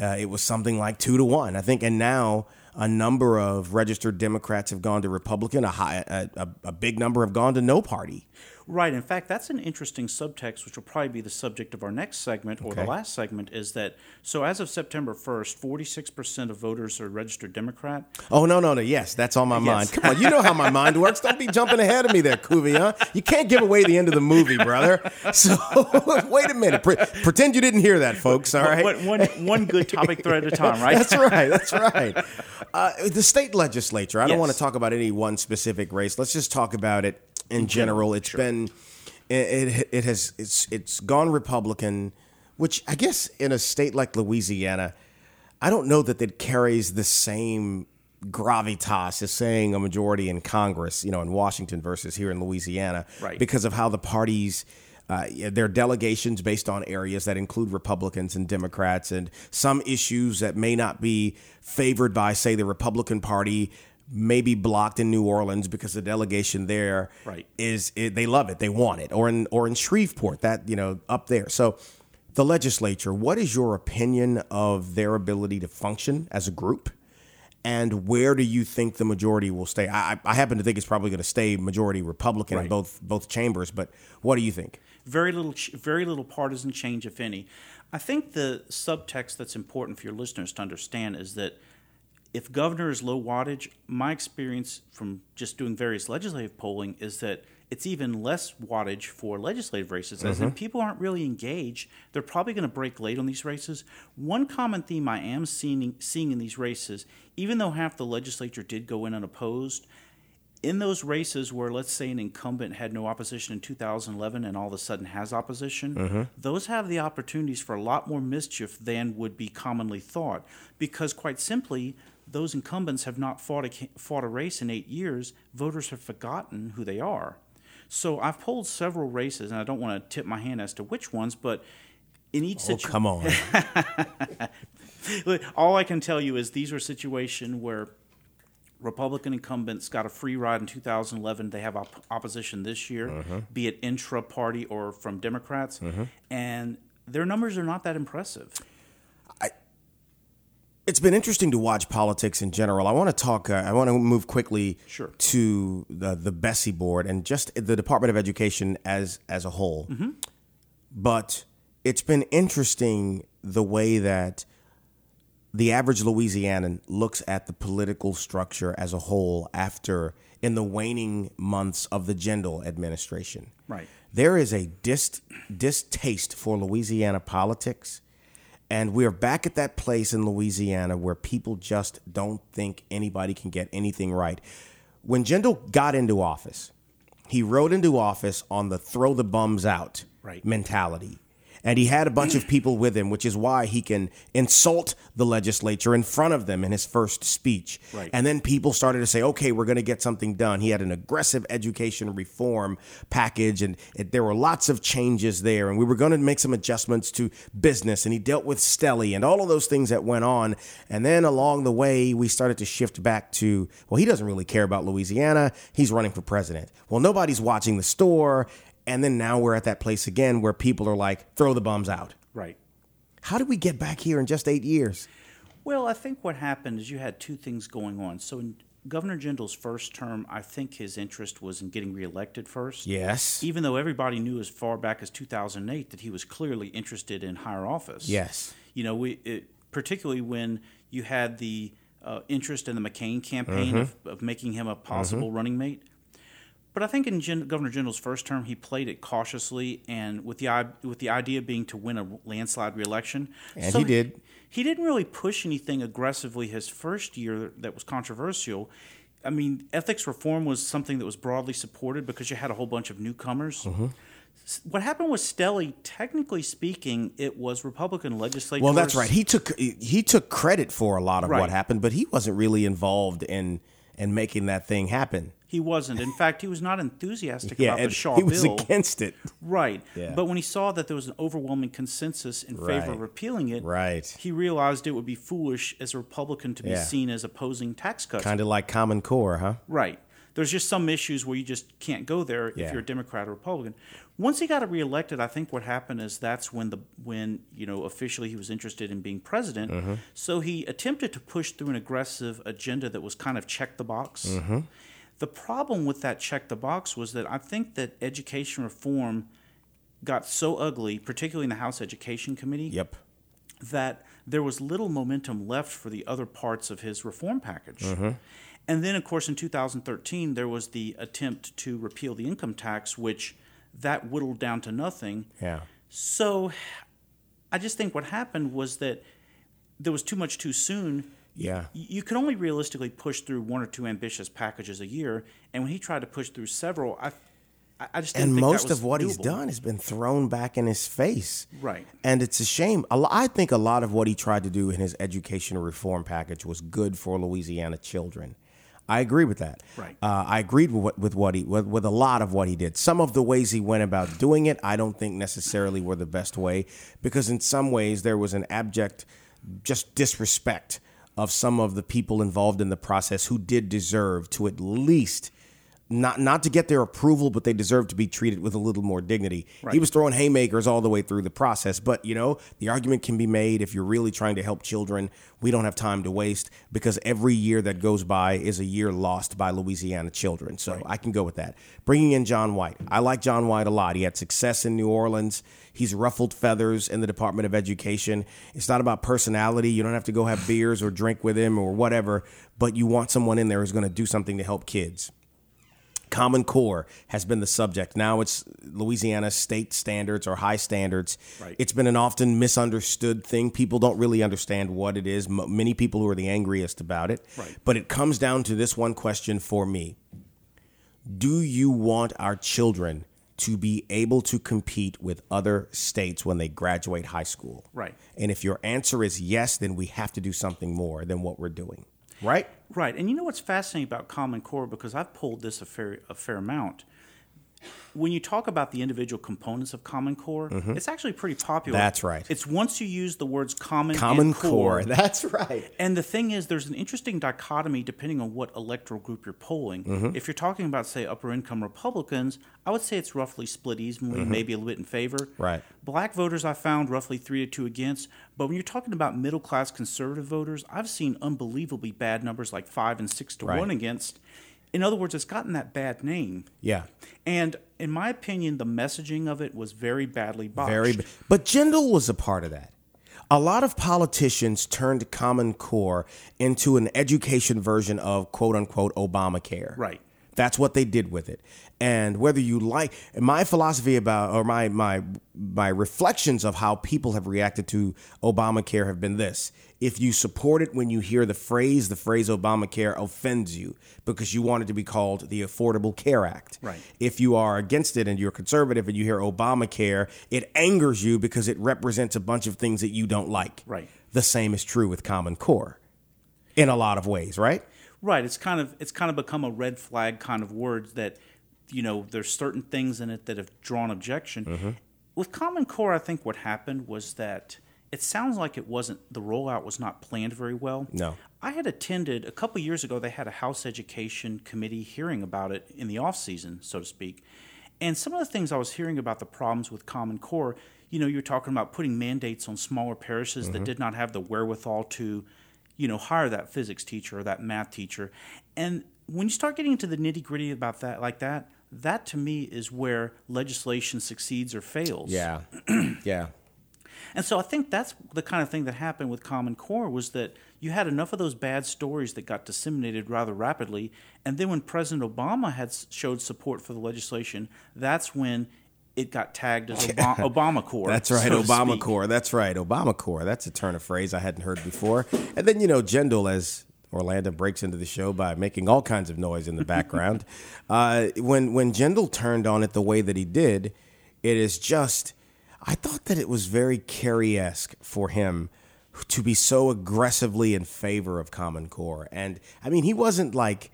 uh, it was something like two to one, I think, and now a number of registered Democrats have gone to Republican. A high, a, a, a big number have gone to no party. Right. In fact, that's an interesting subtext, which will probably be the subject of our next segment or Okay. the last segment. Is that so? As of September first, forty-six percent of voters are registered Democrat. Oh no, no, no! Yes, that's on my mind. Come on, you know how my mind works. Don't be jumping ahead of me there, Couvillon. You can't give away the end of the movie, brother. So wait a minute. Pre- pretend you didn't hear that, folks. All right. One, one, one good topic thread at a time, right? That's right. That's right. Uh, the state legislature. I don't want to talk about any one specific race. Let's just talk about it in, general. It's been it, it it has it's it's gone Republican, which I guess in a state like Louisiana, I don't know that it carries the same gravitas as saying a majority in Congress, you know, in Washington versus here in Louisiana, Right. Because of how the parties. Uh, their delegations based on areas that include Republicans and Democrats, and some issues that may not be favored by, say, the Republican Party, may be blocked in New Orleans because the delegation there Right. is it, they love it, they want it, or in or in Shreveport, that you know up there. So, the legislature, what is your opinion of their ability to function as a group? And where do you think the majority will stay? I, I I happen to think it's probably going to stay majority Republican in both both chambers. But what do you think? very little very little partisan change if any i think the subtext that's important for your listeners to understand is that if governor is low wattage my experience from just doing various legislative polling is that it's even less wattage for legislative races. As in mm-hmm. people aren't really engaged they're probably going to break late on these races. One common theme i am seeing seeing in these races even though half the legislature did go in unopposed in those races where let's say an incumbent had no opposition in 2011 and all of a sudden has opposition mm-hmm. those have the opportunities for a lot more mischief than would be commonly thought. Because quite simply those incumbents have not fought a, fought a race in eight years voters have forgotten who they are so i've polled several races and i don't want to tip my hand as to which ones but in each Oh, situation come on. All I can tell you is these are situations where Republican incumbents got a free ride in 2011. They have op- opposition this year, Uh-huh. be it intra party or from Democrats, and their numbers are not that impressive. It's been interesting to watch politics in general. I want to talk. Uh, I want to move quickly Sure. to the the BESE board and just the Department of Education as as a whole. But it's been interesting the way that the average Louisianan looks at the political structure as a whole after in the waning months of the Jindal administration. Right. There is a dis- distaste for Louisiana politics. And we're back at that place in Louisiana where people just don't think anybody can get anything right. When Jindal got into office, he rode into office on the throw the bums out Right. mentality. And he had a bunch of people with him, which is why he can insult the legislature in front of them in his first speech. Right. And then people started to say, okay, we're going to get something done. He had an aggressive education reform package, and it, there were lots of changes there. And we were going to make some adjustments to business, and he dealt with Stelly and all of those things that went on. And then along the way, we started to shift back to, well, he doesn't really care about Louisiana. He's running for president. Well, nobody's watching the store. And then now we're at that place again where people are like, throw the bums out. Right. How did we get back here in just eight years? Well, I think what happened is you had two things going on. So in Governor Jindal's first term, I think his interest was in getting reelected first. Yes. Even though everybody knew as far back as 2008 that he was clearly interested in higher office. Yes. You know, we it, particularly when you had the uh, interest in the McCain campaign of, of making him a possible running mate. But I think in Gen- Governor Jindal's first term, he played it cautiously and with the with the idea being to win a landslide reelection. And he did. He didn't really push anything aggressively his first year that was controversial. I mean, ethics reform was something that was broadly supported because you had a whole bunch of newcomers. Mm-hmm. What happened with Stelly, technically speaking, it was Republican legislators. Well, that's right. He took he took credit for a lot of what happened, but he wasn't really involved in in making that thing happen. He wasn't. In fact, he was not enthusiastic Yeah, about the Shaw he was bill. against it. Right. Yeah. But when he saw that there was an overwhelming consensus in favor of repealing it, Right. he realized it would be foolish as a Republican to be Yeah. seen as opposing tax cuts. Kind of like Common Core, huh? Right. There's just some issues where you just can't go there if you're a Democrat or Republican. Once he got reelected, I think what happened is that's when the when you know officially he was interested in being president. Mm-hmm. So he attempted to push through an aggressive agenda that was kind of check the box. Mm-hmm. The problem with that check the box was that I think that education reform got so ugly, particularly in the House Education Committee, Yep. that there was little momentum left for the other parts of his reform package. Mm-hmm. And then, of course, in 2013, there was the attempt to repeal the income tax, which that whittled down to nothing. Yeah. So I just think what happened was that there was too much too soon. Yeah. You can only realistically push through one or two ambitious packages a year. And when he tried to push through several, I, I- just didn't and most of what he's done has been thrown back in his face. Right. And it's a shame. I think a lot of what he tried to do in his education reform package was good for Louisiana children. I agree with that. Right. Uh, I agreed with what, with what he with, with a lot of what he did. Some of the ways he went about doing it, I don't think necessarily were the best way because in some ways there was an abject, just disrespect of some of the people involved in the process who did deserve to at least not not to get their approval, but they deserve to be treated with a little more dignity. He was throwing haymakers all the way through the process, but you know the argument can be made if you're really trying to help children. We don't have time to waste because every year that goes by is a year lost by Louisiana children. So I can go with that. Bringing in John White, I like John White a lot. He had success in New Orleans. He's ruffled feathers in the Department of Education. It's not about personality. You don't have to go have beers or drink with him or whatever, but you want someone in there who's going to do something to help kids. Common Core has been the subject. Now it's Louisiana state standards or high standards. Right. It's been an often misunderstood thing. People don't really understand what it is. M- many people who are the angriest about it. Right. But it comes down to this one question for me Do you want our children to be able to compete with other states when they graduate high school? Right. And if your answer is yes, then we have to do something more than what we're doing. Right? Right, and you know what's fascinating about Common Core because I've pulled this a fair a fair amount. When you talk about the individual components of Common Core, it's actually pretty popular. Mm-hmm. That's right. It's once you use the words common, Common and Core. That's right. and the thing is, there's an interesting dichotomy depending on what electoral group you're polling. Mm-hmm. If you're talking about, say, upper income Republicans, I would say it's roughly split evenly, maybe a little bit in favor. Mm-hmm. Right. Black voters, I found roughly three to two against. But when you're talking about middle class conservative voters, I've seen unbelievably bad numbers like five and six to Right. one against. In other words, it's gotten that bad name. Yeah. And in my opinion, the messaging of it was very badly botched. Very, but Jindal was a part of that. A lot of politicians turned Common Core into an education version of quote unquote Obamacare. Right. That's what they did with it. And whether you like my philosophy about or my my my reflections of how people have reacted to Obamacare have been this. If you support it when you hear the phrase, the phrase Obamacare offends you because you want it to be called the Affordable Care Act. Right. If you are against it and you're conservative and you hear Obamacare, it angers you because it represents a bunch of things that you don't like. Right. The same is true with Common Core in a lot of ways, right? Right. It's kind of it's kind of become a red flag kind of word that you know there's certain things in it that have drawn objection. Mm-hmm. With Common Core, I think what happened was that it sounds like it wasn't the rollout was not planned very well. No. I had attended a couple years ago. They had a House Education Committee hearing about it in the off season, so to speak. And some of the things I was hearing about the problems with Common Core, you know, you're talking about putting mandates on smaller parishes that did not have the wherewithal to, you know, hire that physics teacher or that math teacher. And when you start getting into the nitty gritty about that, like that, that to me is where legislation succeeds or fails. Yeah. yeah. And so I think that's the kind of thing that happened with Common Core was that you had enough of those bad stories that got disseminated rather rapidly, and then when President Obama had showed support for the legislation, that's when it got tagged as Obama, Obama Core. That's right, so Obama. Core. That's right, Obama Core. That's a turn of phrase I hadn't heard before. And then you know, Jindal as Orlando breaks into the show by making all kinds of noise in the background. uh, when when Jindal turned on it the way that he did, it is just. I thought that it was very Kerry esque for him to be so aggressively in favor of Common Core, and I mean, he wasn't like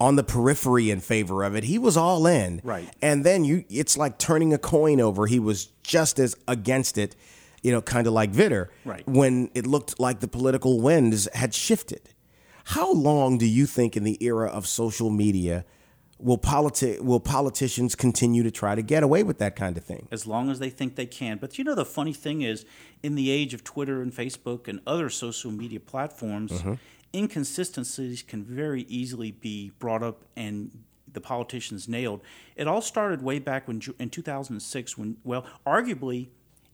on the periphery in favor of it. He was all in. Right. And then you it's like turning a coin over. He was just as against it, you know, kind of like Vitter. Right. When it looked like the political winds had shifted. How long do you think in the era of social media will politi- will politicians continue to try to get away with that kind of thing? as long as they think they can. But you know, the funny thing is, in the age of Twitter and Facebook and other social media platforms, mm-hmm. Inconsistencies can very easily be brought up and the politicians nailed. It all started way back when in 2006, when well, arguably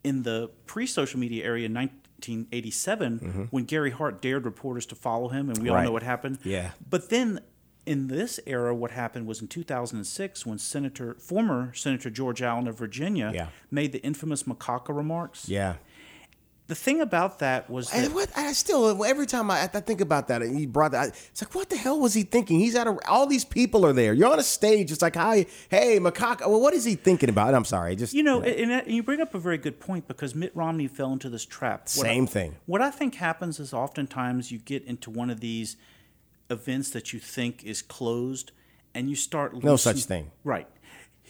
in the pre-social media area in 1987, mm-hmm. when Gary Hart dared reporters to follow him, and we all know what happened. Yeah. But then in this era, what happened was in 2006 when Senator, former Senator George Allen of Virginia, Yeah. made the infamous macaca remarks. Yeah. The thing about that was that And what I still every time I, I think about that, and he brought that. It's like, what the hell was he thinking? He's at a, all these people are there. You're on a stage. It's like, hi, hey, macaque. Well, what is he thinking about? I'm sorry, just You know, and, and you bring up a very good point because Mitt Romney fell into this trap. What Same I- thing. What I think happens is oftentimes you get into one of these events that you think is closed, and you start No such thing. Right.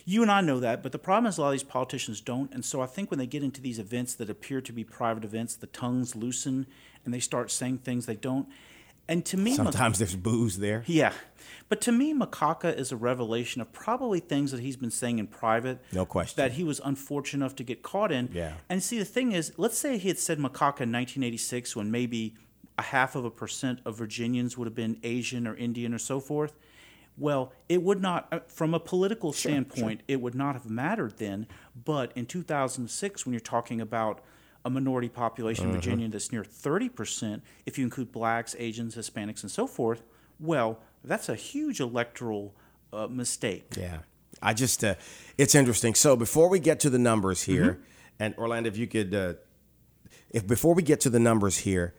You and I know that, but the problem is a lot of these politicians don't, and so I think when they get into these events that appear to be private events, the tongues loosen and they start saying things they don't. And to me, sometimes there's booze there. yeah. But to me, macaca is a revelation of probably things that he's been saying in private. No question. That he was unfortunate enough to get caught in. Yeah. And see, the thing is, let's say he had said macaca in 1986 when maybe a half of a percent of Virginians would have been Asian or Indian or so forth. Well, it would not, uh, from a political standpoint, it would not have mattered then. But in 2006, when you're talking about a minority population Mm-hmm. in Virginia that's near 30%, if you include blacks, Asians, Hispanics, and so forth, well, that's a huge electoral uh, mistake. Yeah. I just, uh, it's interesting. So before we get to the numbers here, and Orlando, if you could, uh, if before we get to the numbers here,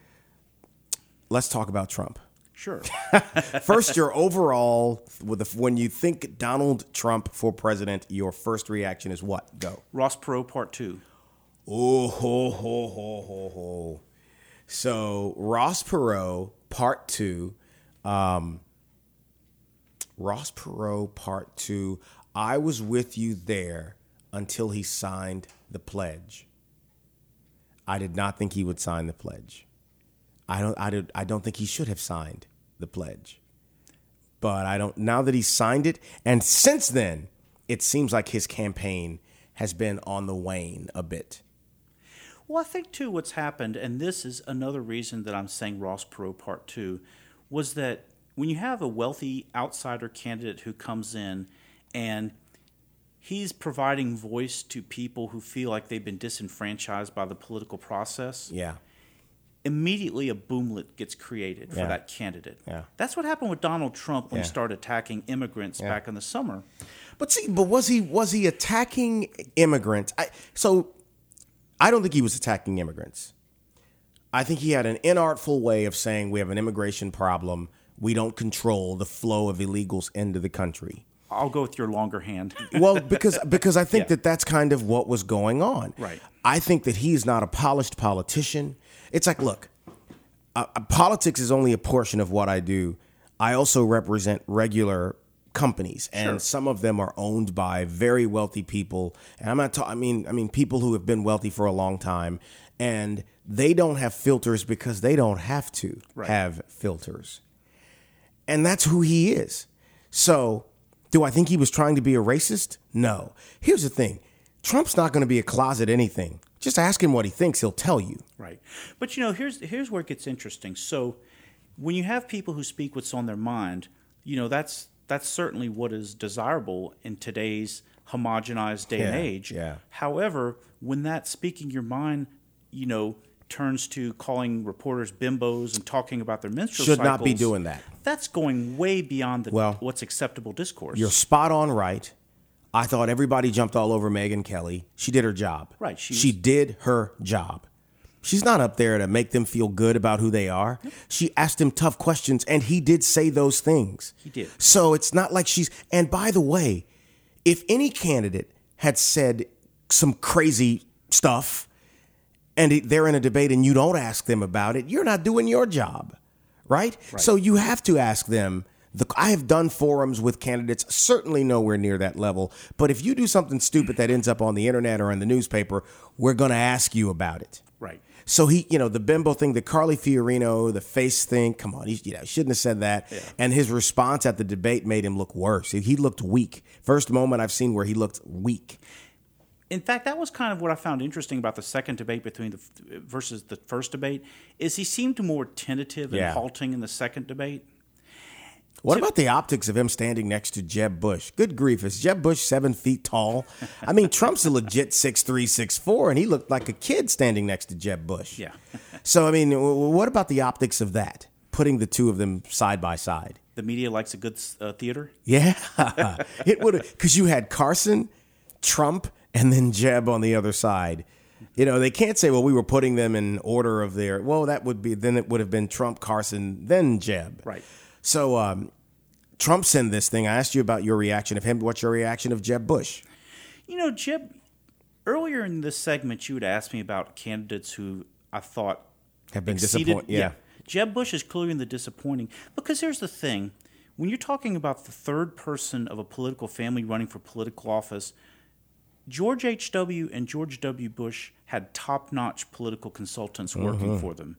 let's talk about Trump. Sure. First, your overall, with the, when you think Donald Trump for president, your first reaction is what? Go. Ross Perot, Part 2. Oh, ho, ho, ho, ho, ho. So Ross Perot, part two. Um, Ross Perot, part two. I was with you there until he signed the pledge. I did not think he would sign the pledge. I don't. I did. I don't think he should have signed the pledge. But I don't. Now that he's signed it, and since then, it seems like his campaign has been on the wane a bit. Well, I think too what's happened, and this is another reason that I'm saying Ross Perot Part Two, was that when you have a wealthy outsider candidate who comes in and he's providing voice to people who feel like they've been disenfranchised by the political process, Yeah. Immediately a boomlet gets created for Yeah. that candidate. Yeah. That's what happened with Donald Trump when Yeah. he started attacking immigrants Yeah. back in the summer. But see, but was he was he attacking immigrants? I, so I don't think he was attacking immigrants. I think he had an inartful way of saying we have an immigration problem. We don't control the flow of illegals into the country. I'll go with your longer hand. Well, because because I think Yeah. that that's kind of what was going on. Right. I think that he's not a polished politician. It's like, look, uh, uh, politics is only a portion of what I do. I also represent regular companies, and Sure. some of them are owned by very wealthy people. And I'm not talking. I mean, I mean people who have been wealthy for a long time, and they don't have filters because they don't have to Right. have filters. And that's who he is. So, do I think he was trying to be a racist? No. Here's the thing Trump's not going to be a closet anything. Just ask him what he thinks, he'll tell you. Right. But you know, here's here's where it gets interesting. So when you have people who speak what's on their mind, you know, that's that's certainly what is desirable in today's homogenized day and age. yeah. However, when that speaking your mind, you know, turns to calling reporters bimbos and talking about their menstrual Should not be doing that. That's going way beyond the, Well, what's acceptable discourse. You're spot on right. I thought everybody jumped all over Megyn Kelly. She did her job. Right, she She, did her job. She's not up there to make them feel good about who they are. She asked him tough questions, and he did say those things. He did. So it's not like she's. And by the way, if any candidate had said some crazy stuff and they're in a debate and you don't ask them about it, you're not doing your job, right? So you have to ask them. The, I have done forums with candidates, certainly nowhere near that level. But if you do something stupid that ends up on the internet or in the newspaper, we're going to ask you about it. Right. So he, you know, the bimbo thing, the Carly Fiorina, the face thing. Come on, he, you know, shouldn't have said that. And his response at the debate made him look worse. He looked weak. First moment I've seen where he looked weak. In fact, that was kind of what I found interesting about the second debate between the versus the first debate is he seemed more tentative and Yeah. halting in the second debate. What about the optics of him standing next to Jeb Bush? Good grief, is Jeb Bush seven feet tall? I mean, Trump's a legit six three, six four, and he looked like a kid standing next to Jeb Bush. Yeah. So I mean, w- what about the optics of that? Putting the two of them side by side. The media likes a good uh, theater. Yeah, it would because you had Carson, Trump, and then Jeb on the other side. You know, they can't say, "Well, we were putting them in order of their." Well, that would be then it would have been Trump, Carson, then Jeb. Right. So, um, Trump sent this thing. I asked you about your reaction of him. What's your reaction of Jeb Bush? You know, Jeb, earlier in this segment, you had asked me about candidates who I thought Have been disappointed. Yeah. Jeb Bush is clearly in the disappointing because here's the thing: when you're talking about the third person of a political family running for political office, George H. W. and George W. Bush had top-notch political consultants working Mm-hmm. for them.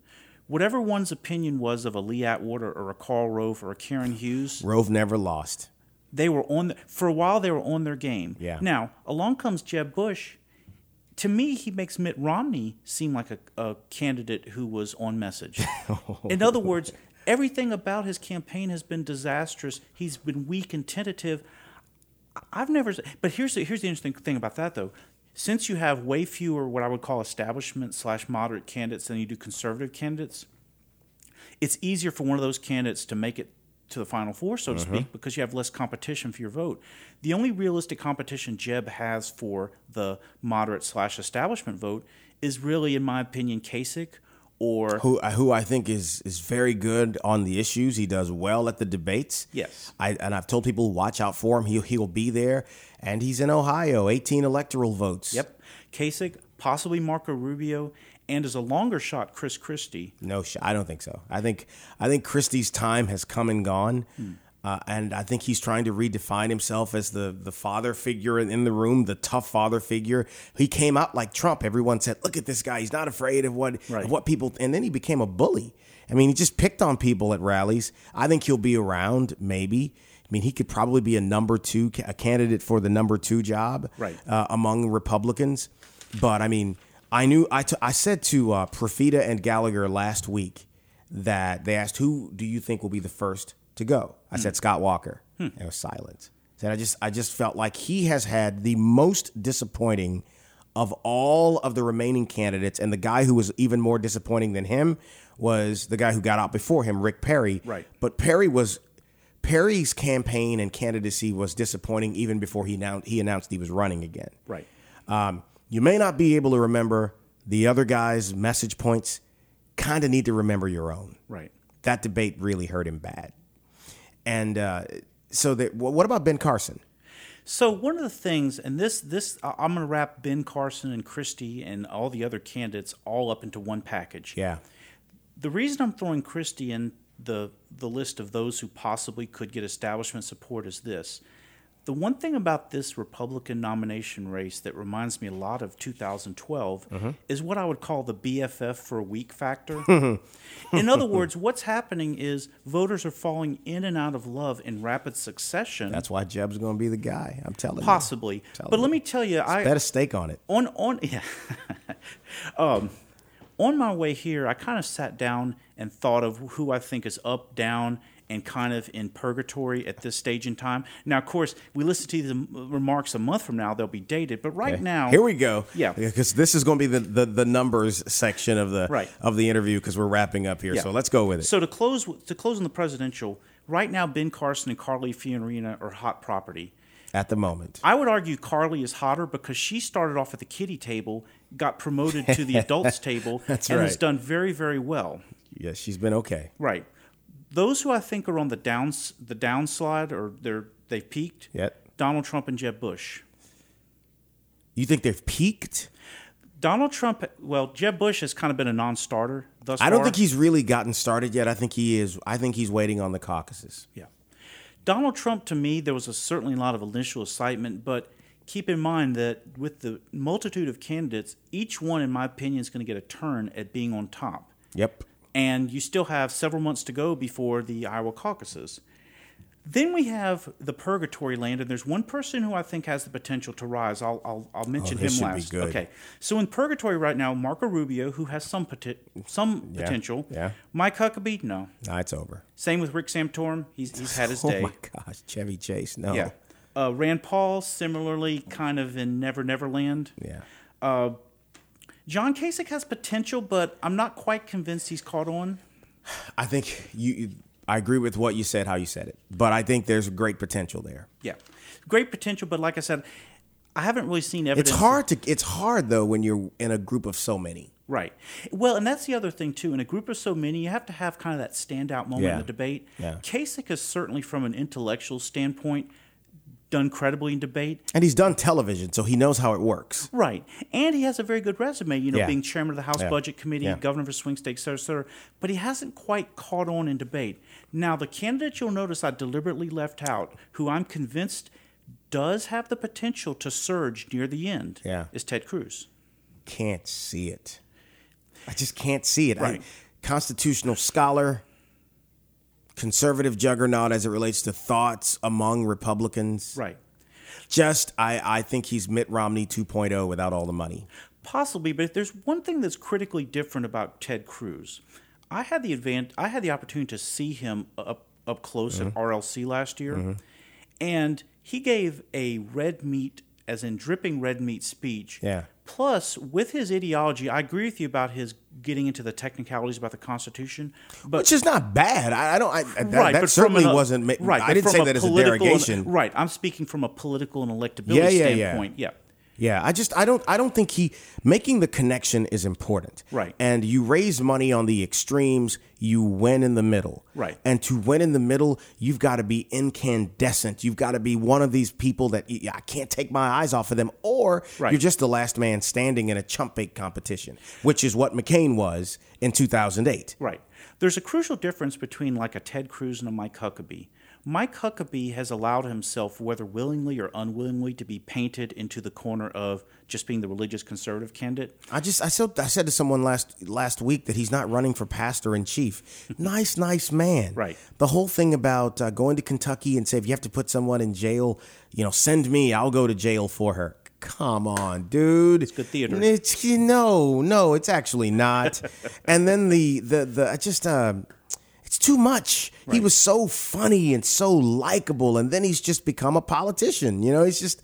Whatever one's opinion was of a Lee Atwater or a Karl Rove or a Karen Hughes, Rove never lost. they were on the, for a while they were on their game. Yeah. Now along comes Jeb Bush. To me, he makes Mitt Romney seem like a, a candidate who was on message. In other words, everything about his campaign has been disastrous. He's been weak and tentative. I've never. But here's the, here's the interesting thing about that though. Since you have way fewer what I would call establishment slash moderate candidates than you do conservative candidates, it's easier for one of those candidates to make it to the final four, so to uh-huh. speak, because you have less competition for your vote. The only realistic competition Jeb has for the moderate slash establishment vote is really, in my opinion, Kasich or who uh, who I think is is very good on the issues. He does well at the debates. Yes. I and I've told people watch out for him. He he'll be there, and he's in Ohio, 18 electoral votes. Yep, Kasich, possibly Marco Rubio, and as a longer shot, Chris Christie. No, sh- I don't think so. I think I think Christie's time has come and gone, uh, and I think he's trying to redefine himself as the the father figure in the room, the tough father figure. He came out like Trump. Everyone said, "Look at this guy. He's not afraid of what Right. of what people." And then he became a bully. I mean, he just picked on people at rallies. I think he'll be around. Maybe. I mean, he could probably be a number two, a candidate for the number two job Right. uh, among Republicans. But I mean, I knew I, t- I said to uh, Profita and Gallagher last week that they asked who do you think will be the first to go. I said Scott Walker. There was silence. Said I just I just felt like he has had the most disappointing of all of the remaining candidates, and the guy who was even more disappointing than him was the guy who got out before him, Rick Perry. Right. But Perry was Perry's campaign and candidacy was disappointing even before he announced he announced he was running again. Right. Um, you may not be able to remember the other guy's message points. Kind of need to remember your own. Right. That debate really hurt him bad. And uh, so, that, wh- what about Ben Carson? So one of the things, and this this I'm going to wrap Ben Carson and Christie and all the other candidates all up into one package. Yeah. The reason I'm throwing Christie in the the list of those who possibly could get establishment support is this. The one thing about this Republican nomination race that reminds me a lot of 2012 Mm-hmm. is what I would call the BFF for a week factor. in other words, what's happening is voters are falling in and out of love in rapid succession. That's why Jeb's going to be the guy. I'm telling you possibly. But let me tell you, you. I Bet a stake on it. on on yeah. um, on my way here, I kind of sat down and thought of who I think is up, down, and kind of in purgatory at this stage in time. Now, of course, we listen to the um, remarks a month from now; they'll be dated. But right Okay. now, here we go. Yeah. because this is going to be the, the, the numbers section of the Right. of the interview because we're wrapping up here. Yeah. So let's go with it. So to close to close on the presidential, right now Ben Carson and Carly Fiorina are hot property. At the moment. I would argue Carly is hotter because she started off at the kiddie table, got promoted to the adults table, That's and has done very, very well. Yes, she's been okay. Right. Those who I think are on the downs the downslide or they're they've peaked. Yet. Donald Trump and Jeb Bush. You think they've peaked? Donald Trump, well, Jeb Bush has kind of been a non-starter thus I don't far. think he's really gotten started yet. I think he is. I think he's waiting on the caucuses. Yeah. Donald Trump, to me, there was a, certainly a lot of initial excitement, but keep in mind that with the multitude of candidates, each one, in my opinion, is going to get a turn at being on top. Yep. And you still have several months to go before the Iowa caucuses. Then we have the purgatory land, and there's one person who I think has the potential to rise. I'll, I'll, I'll mention Oh, this him last. good. Okay. So in purgatory right now, Marco Rubio, who has some poti- some Yeah, potential. yeah. Mike Huckabee, no. Nah, it's over. Same with Rick Santorum. He's, he's had his day. Oh my gosh, Chevy Chase. No. Yeah. Uh, Rand Paul, similarly, kind of in Never Never Land. Yeah. John Kasich has potential, but I'm not quite convinced he's caught on. I think you. I agree with what you said, how you said it, but I think there's great potential there. Yeah. Great potential, but like I said, I haven't really seen evidence. It's hard to. It's hard though when you're in a group of so many. Right. Well, and that's the other thing, too. In a group of so many, you have to have kind of that standout moment Yeah. in the debate. Yeah. Kasich is certainly, from an intellectual standpoint, done credibly in debate. And he's done television, so he knows how it works. Right. And he has a very good resume, you know, Yeah. being chairman of the House Yeah. Budget Committee, Yeah. governor for swing states, et cetera, et cetera. But he hasn't quite caught on in debate. Now, the candidate you'll notice I deliberately left out, who I'm convinced does have the potential to surge near the end, Yeah. is Ted Cruz. Can't see it. I just can't see it. I- Right. constitutional scholar, conservative juggernaut as it relates to thoughts among Republicans. Right. Just, I, I think he's Mitt Romney 2.0 without all the money. Possibly, but if there's one thing that's critically different about Ted Cruz, I had the advan- I had the opportunity to see him up up close at mm-hmm. RLC last year, mm-hmm. and he gave a red meat, as in dripping red meat speech. Yeah. Plus, with his ideology, I agree with you about his getting into the technicalities about the Constitution, but Which is not bad. I, I don't. I, that, right, that certainly an- wasn't. right. I didn't say that as a political and- right, I'm speaking from a political and electability yeah, yeah. standpoint. yeah. Yeah, I just I don't I don't think he making the connection is important. Right. And you raise money on the extremes, you win in the middle. Right. And to win in the middle, you've got to be incandescent. You've got to be one of these people that I can't take my eyes off of them or Right. you're just the last man standing in a chump bake competition, which is what McCain was in 2008. Right. There's a crucial difference between like a Ted Cruz and a Mike Huckabee. Mike Huckabee has allowed himself, whether willingly or unwillingly, to be painted into the corner of just being the religious conservative candidate. I just I said I said to someone last last week that he's not running for pastor in chief. nice, nice man. Right. The whole thing about uh, going to Kentucky and say if you have to put someone in jail, you know, send me. I'll go to jail for her. Come on, dude. It's good theater. It's no, no, it's actually not. and then the the the I just uh, it's too much. He was so funny and so likable, and then he's just become a politician. You know, he's just.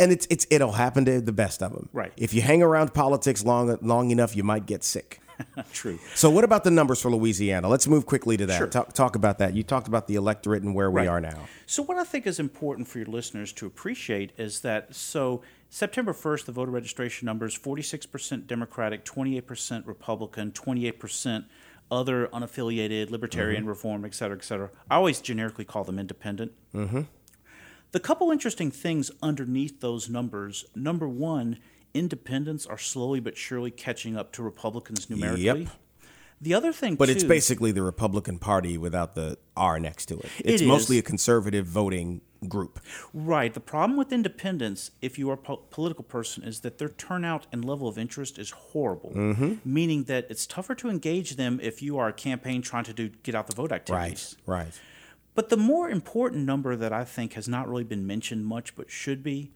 And it's it's it'll happen to the best of them. Right. If you hang around politics long long enough, you might get sick. True. So, what about the numbers for Louisiana? Let's move quickly to that. Sure. Talk, talk about that. You talked about the electorate and where we are now. So, what I think is important for your listeners to appreciate is that so September 1st, the voter registration numbers 46% Democratic, 28% Republican, 28% other unaffiliated, libertarian, reform, et cetera, et cetera. I always generically call them independent. Mm-hmm. The couple interesting things underneath those numbers number one, independents are slowly but surely catching up to Republicans numerically. Yep. The other thing, But it's basically the Republican Party without the R next to it. It's It mostly a conservative voting group. Right. The problem with independents, if you are a po- political person, is that their turnout and level of interest is horrible. Mm-hmm. Meaning that it's tougher to engage them if you are a campaign trying to do get out the vote activities. Right. Right. But the more important number that I think has not really been mentioned much, but should be,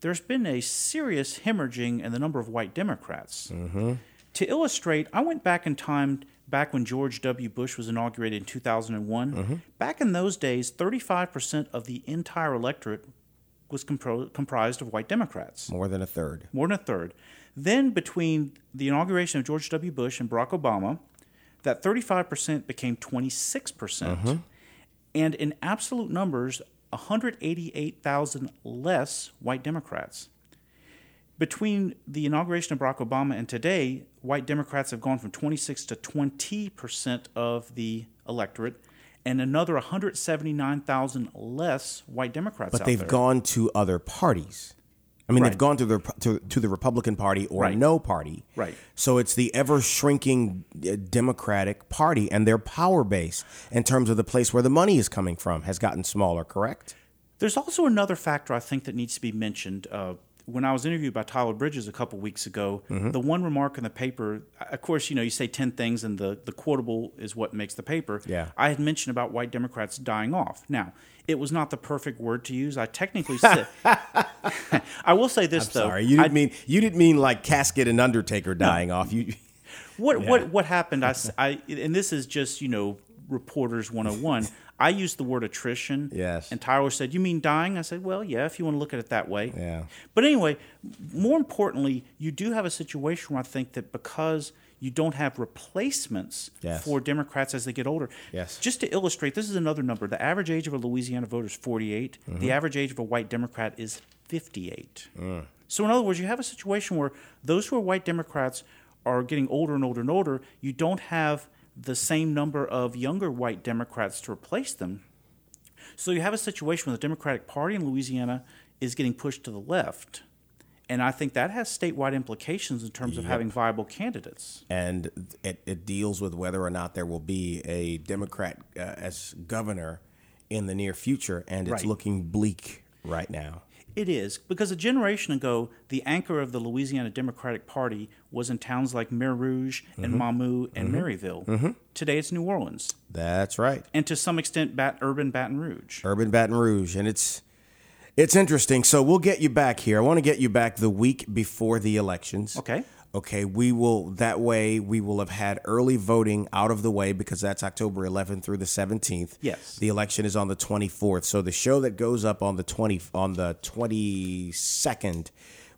there's been a serious hemorrhaging in the number of white Democrats. Mm-hmm. To illustrate, I went back in time, back when George W. Bush was inaugurated in 2001. Mm-hmm. Back in those days, 35% of the entire electorate was compro- comprised of white Democrats More than a third. more than a third. Then, between the inauguration of George W. Bush and Barack Obama, that 35% became 26%. Mm-hmm. And in absolute numbers, 188,000 less white Democrats. Between the inauguration of Barack Obama and today, white Democrats have gone from 26 to 20 percent of the electorate, and another 179,000 less white Democrats. But they've there. gone to other parties. I mean, Right. they've gone to the to, to the Republican Party or Right. no party. Right. So it's the ever shrinking uh, Democratic Party, and their power base in terms of the place where the money is coming from has gotten smaller. Correct. There's also another factor I think that needs to be mentioned. Uh, when I was interviewed by Tyler Bridges a couple weeks ago, Mm-hmm. the one remark in the paper, of course, you know, you say 10 things and the, the quotable is what makes the paper. Yeah. I had mentioned about white Democrats dying off. Now, it was not the perfect word to use. I technically said, I will say this though. Sorry, you didn't I- mean you didn't mean like casket and Undertaker dying off. You What what what happened? I, I- and this is just you know reporters 101. I used the word attrition. Yes. And Tyler said, "You mean dying?" I said, "Well, yeah, if you want to look at it that way." Yeah. But anyway, more importantly, you do have a situation where I think that because you don't have replacements Yes. for Democrats as they get older. Yes. Just to illustrate, this is another number. The average age of a Louisiana voter is 48. Mm-hmm. The average age of a white Democrat is 58. Mm. So, in other words, you have a situation where those who are white Democrats are getting older and older and older. You don't have the same number of younger white Democrats to replace them. So, you have a situation where the Democratic Party in Louisiana is getting pushed to the left. And I think that has statewide implications in terms of having viable candidates. and it, it deals with whether or not there will be a Democrat uh, as governor in the near future, and it's Right. looking bleak right now. It is because a generation ago, the anchor of the Louisiana Democratic Party was in towns like Mer Rouge and mm-hmm. Mamou and mm-hmm. Merryville. Mm-hmm. Today, it's New Orleans, That's right. and to some extent, Bat- urban Baton Rouge. Urban Baton Rouge, and it's it's interesting. So we'll get you back here. I want to get you back the week before the elections. Okay. Okay, we will that way we will have had early voting out of the way because that's October 11th through the 17th. Yes. The election is on the 24th. So the show that goes up on the 20 on the 22nd,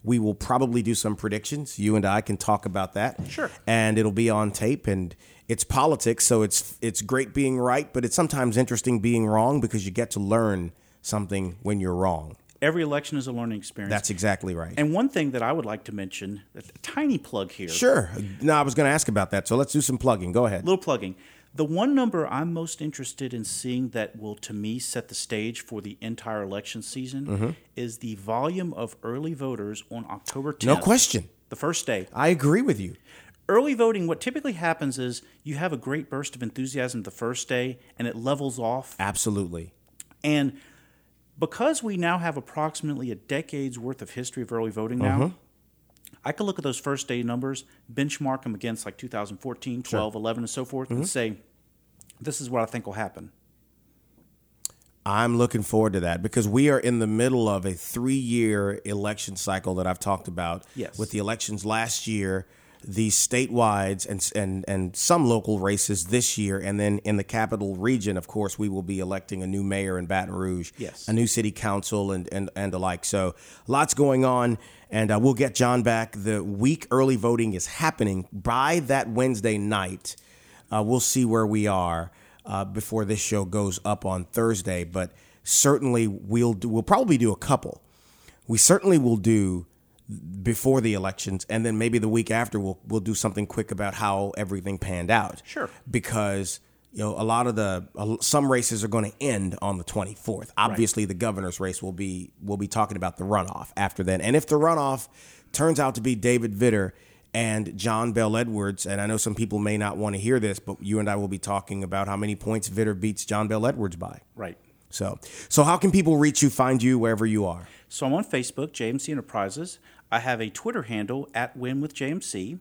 we will probably do some predictions. You and I can talk about that. Sure. And it'll be on tape and it's politics, so it's it's great being right, but it's sometimes interesting being wrong because you get to learn something when you're wrong. Every election is a learning experience. That's exactly right. and one thing that I would like to mention, a tiny plug here. Sure. No, I was going to ask about that. So let's do some plugging. Go ahead. little plugging. The one number I'm most interested in seeing that will, to me, set the stage for the entire election season Mm-hmm. is the volume of early voters on October 10th. No question. The first day. I agree with you. Early voting, what typically happens is you have a great burst of enthusiasm the first day and it levels off. Absolutely. And because we now have approximately a decade's worth of history of early voting now, mm-hmm. I could look at those first day numbers, benchmark them against like 2014, 12, 11, and so forth, and mm-hmm. say, this is what I think will happen. I'm looking forward to that because we are in the middle of a three year election cycle that I've talked about. Yes. With the elections last year, the statewide and, and, and some local races this year. And then in the capital region, of course, we will be electing a new mayor in Baton Rouge, Yes. a new city council, and, and, and the like. So lots going on. And uh, we'll get John back. The week early voting is happening by that Wednesday night. Uh, we'll see where we are uh, before this show goes up on Thursday, but certainly we'll do, we'll probably do a couple. We certainly will do before the elections, and then maybe the week after we'll we'll do something quick about how everything panned out. Sure. because you know a lot of the uh, some races are going to end on the 24th. Obviously, the governor's race will be we'll be talking about the runoff after then, and if the runoff turns out to be David Vitter and John Bel Edwards, and I know some people may not want to hear this, but you and I will be talking about how many points Vitter beats John Bel Edwards by. Right. So, so how can people reach you, find you wherever you are? So I'm on Facebook, JMC Enterprises. I have a Twitter handle at Win with JMC.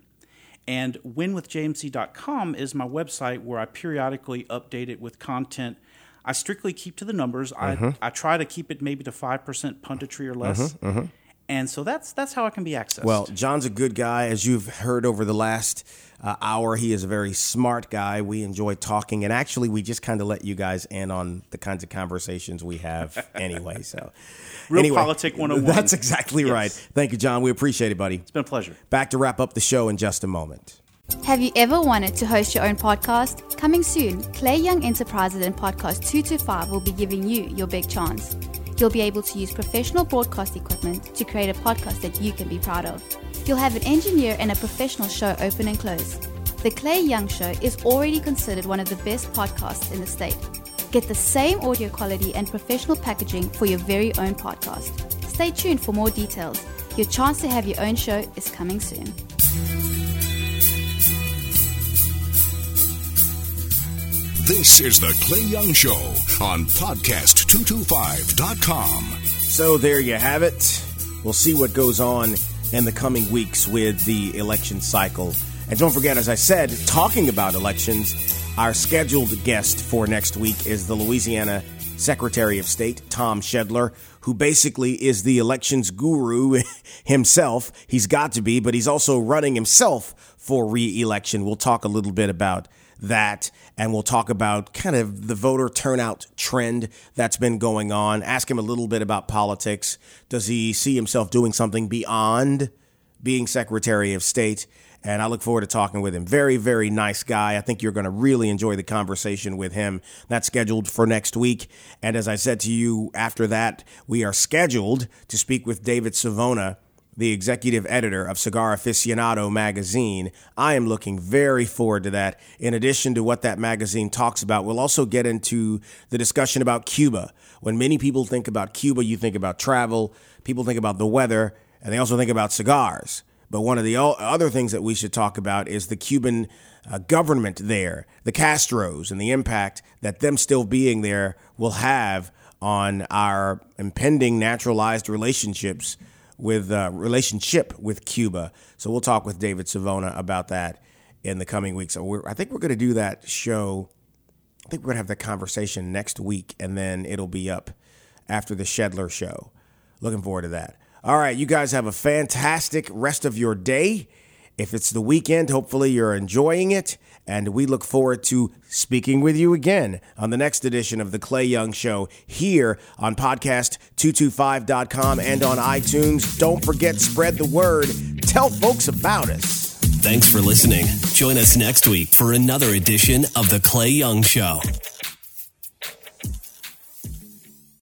And winwithjmc.com is my website where I periodically update it with content. I strictly keep to the numbers. I, mm-hmm. I try to keep it maybe to 5% punditry or less. Mm-hmm, mm-hmm. And so that's that's how it can be accessed. Well, John's a good guy, as you've heard over the last uh, hour. He is a very smart guy. We enjoy talking, and actually, we just kind of let you guys in on the kinds of conversations we have anyway. So, Real anyway, Politic 101. That's exactly Yes. right. Thank you, John. We appreciate it, buddy. it's been a pleasure. Back to wrap up the show in just a moment. Have you ever wanted to host your own podcast? Coming soon, Clay Young Enterprises and Podcast 225 will be giving you your big chance. You'll be able to use professional broadcast equipment to create a podcast that you can be proud of. You'll have an engineer and a professional show open and close. The Clay Young Show is already considered one of the best podcasts in the state. Get the same audio quality and professional packaging for your very own podcast. Stay tuned for more details. Your chance to have your own show is coming soon. This is the Clay Young Show on podcast225.com. So there you have it. We'll see what goes on in the coming weeks with the election cycle. And don't forget, as I said, talking about elections, our scheduled guest for next week is the Louisiana Secretary of State, Tom Schedler, who basically is the elections guru himself. He's got to be, but he's also running himself for re election. We'll talk a little bit about that and we'll talk about kind of the voter turnout trend that's been going on. Ask him a little bit about politics. Does he see himself doing something beyond being Secretary of State? And I look forward to talking with him. Very, very nice guy. I think you're going to really enjoy the conversation with him. That's scheduled for next week. And as I said to you after that, we are scheduled to speak with David Savona the executive editor of Cigar Aficionado magazine. I am looking very forward to that. In addition to what that magazine talks about, we'll also get into the discussion about Cuba. When many people think about Cuba, you think about travel, people think about the weather, and they also think about cigars. But one of the other things that we should talk about is the Cuban uh, government there, the Castros, and the impact that them still being there will have on our impending naturalized relationships with uh, relationship with Cuba. So we'll talk with David Savona about that in the coming weeks. So I think we're going to do that show. I think we're going to have that conversation next week, and then it'll be up after the Schedler show. Looking forward to that. All right, you guys have a fantastic rest of your day. If it's the weekend, hopefully you're enjoying it. And we look forward to speaking with you again on the next edition of The Clay Young Show here on podcast225.com and on iTunes. Don't forget, spread the word. Tell folks about us. Thanks for listening. Join us next week for another edition of The Clay Young Show.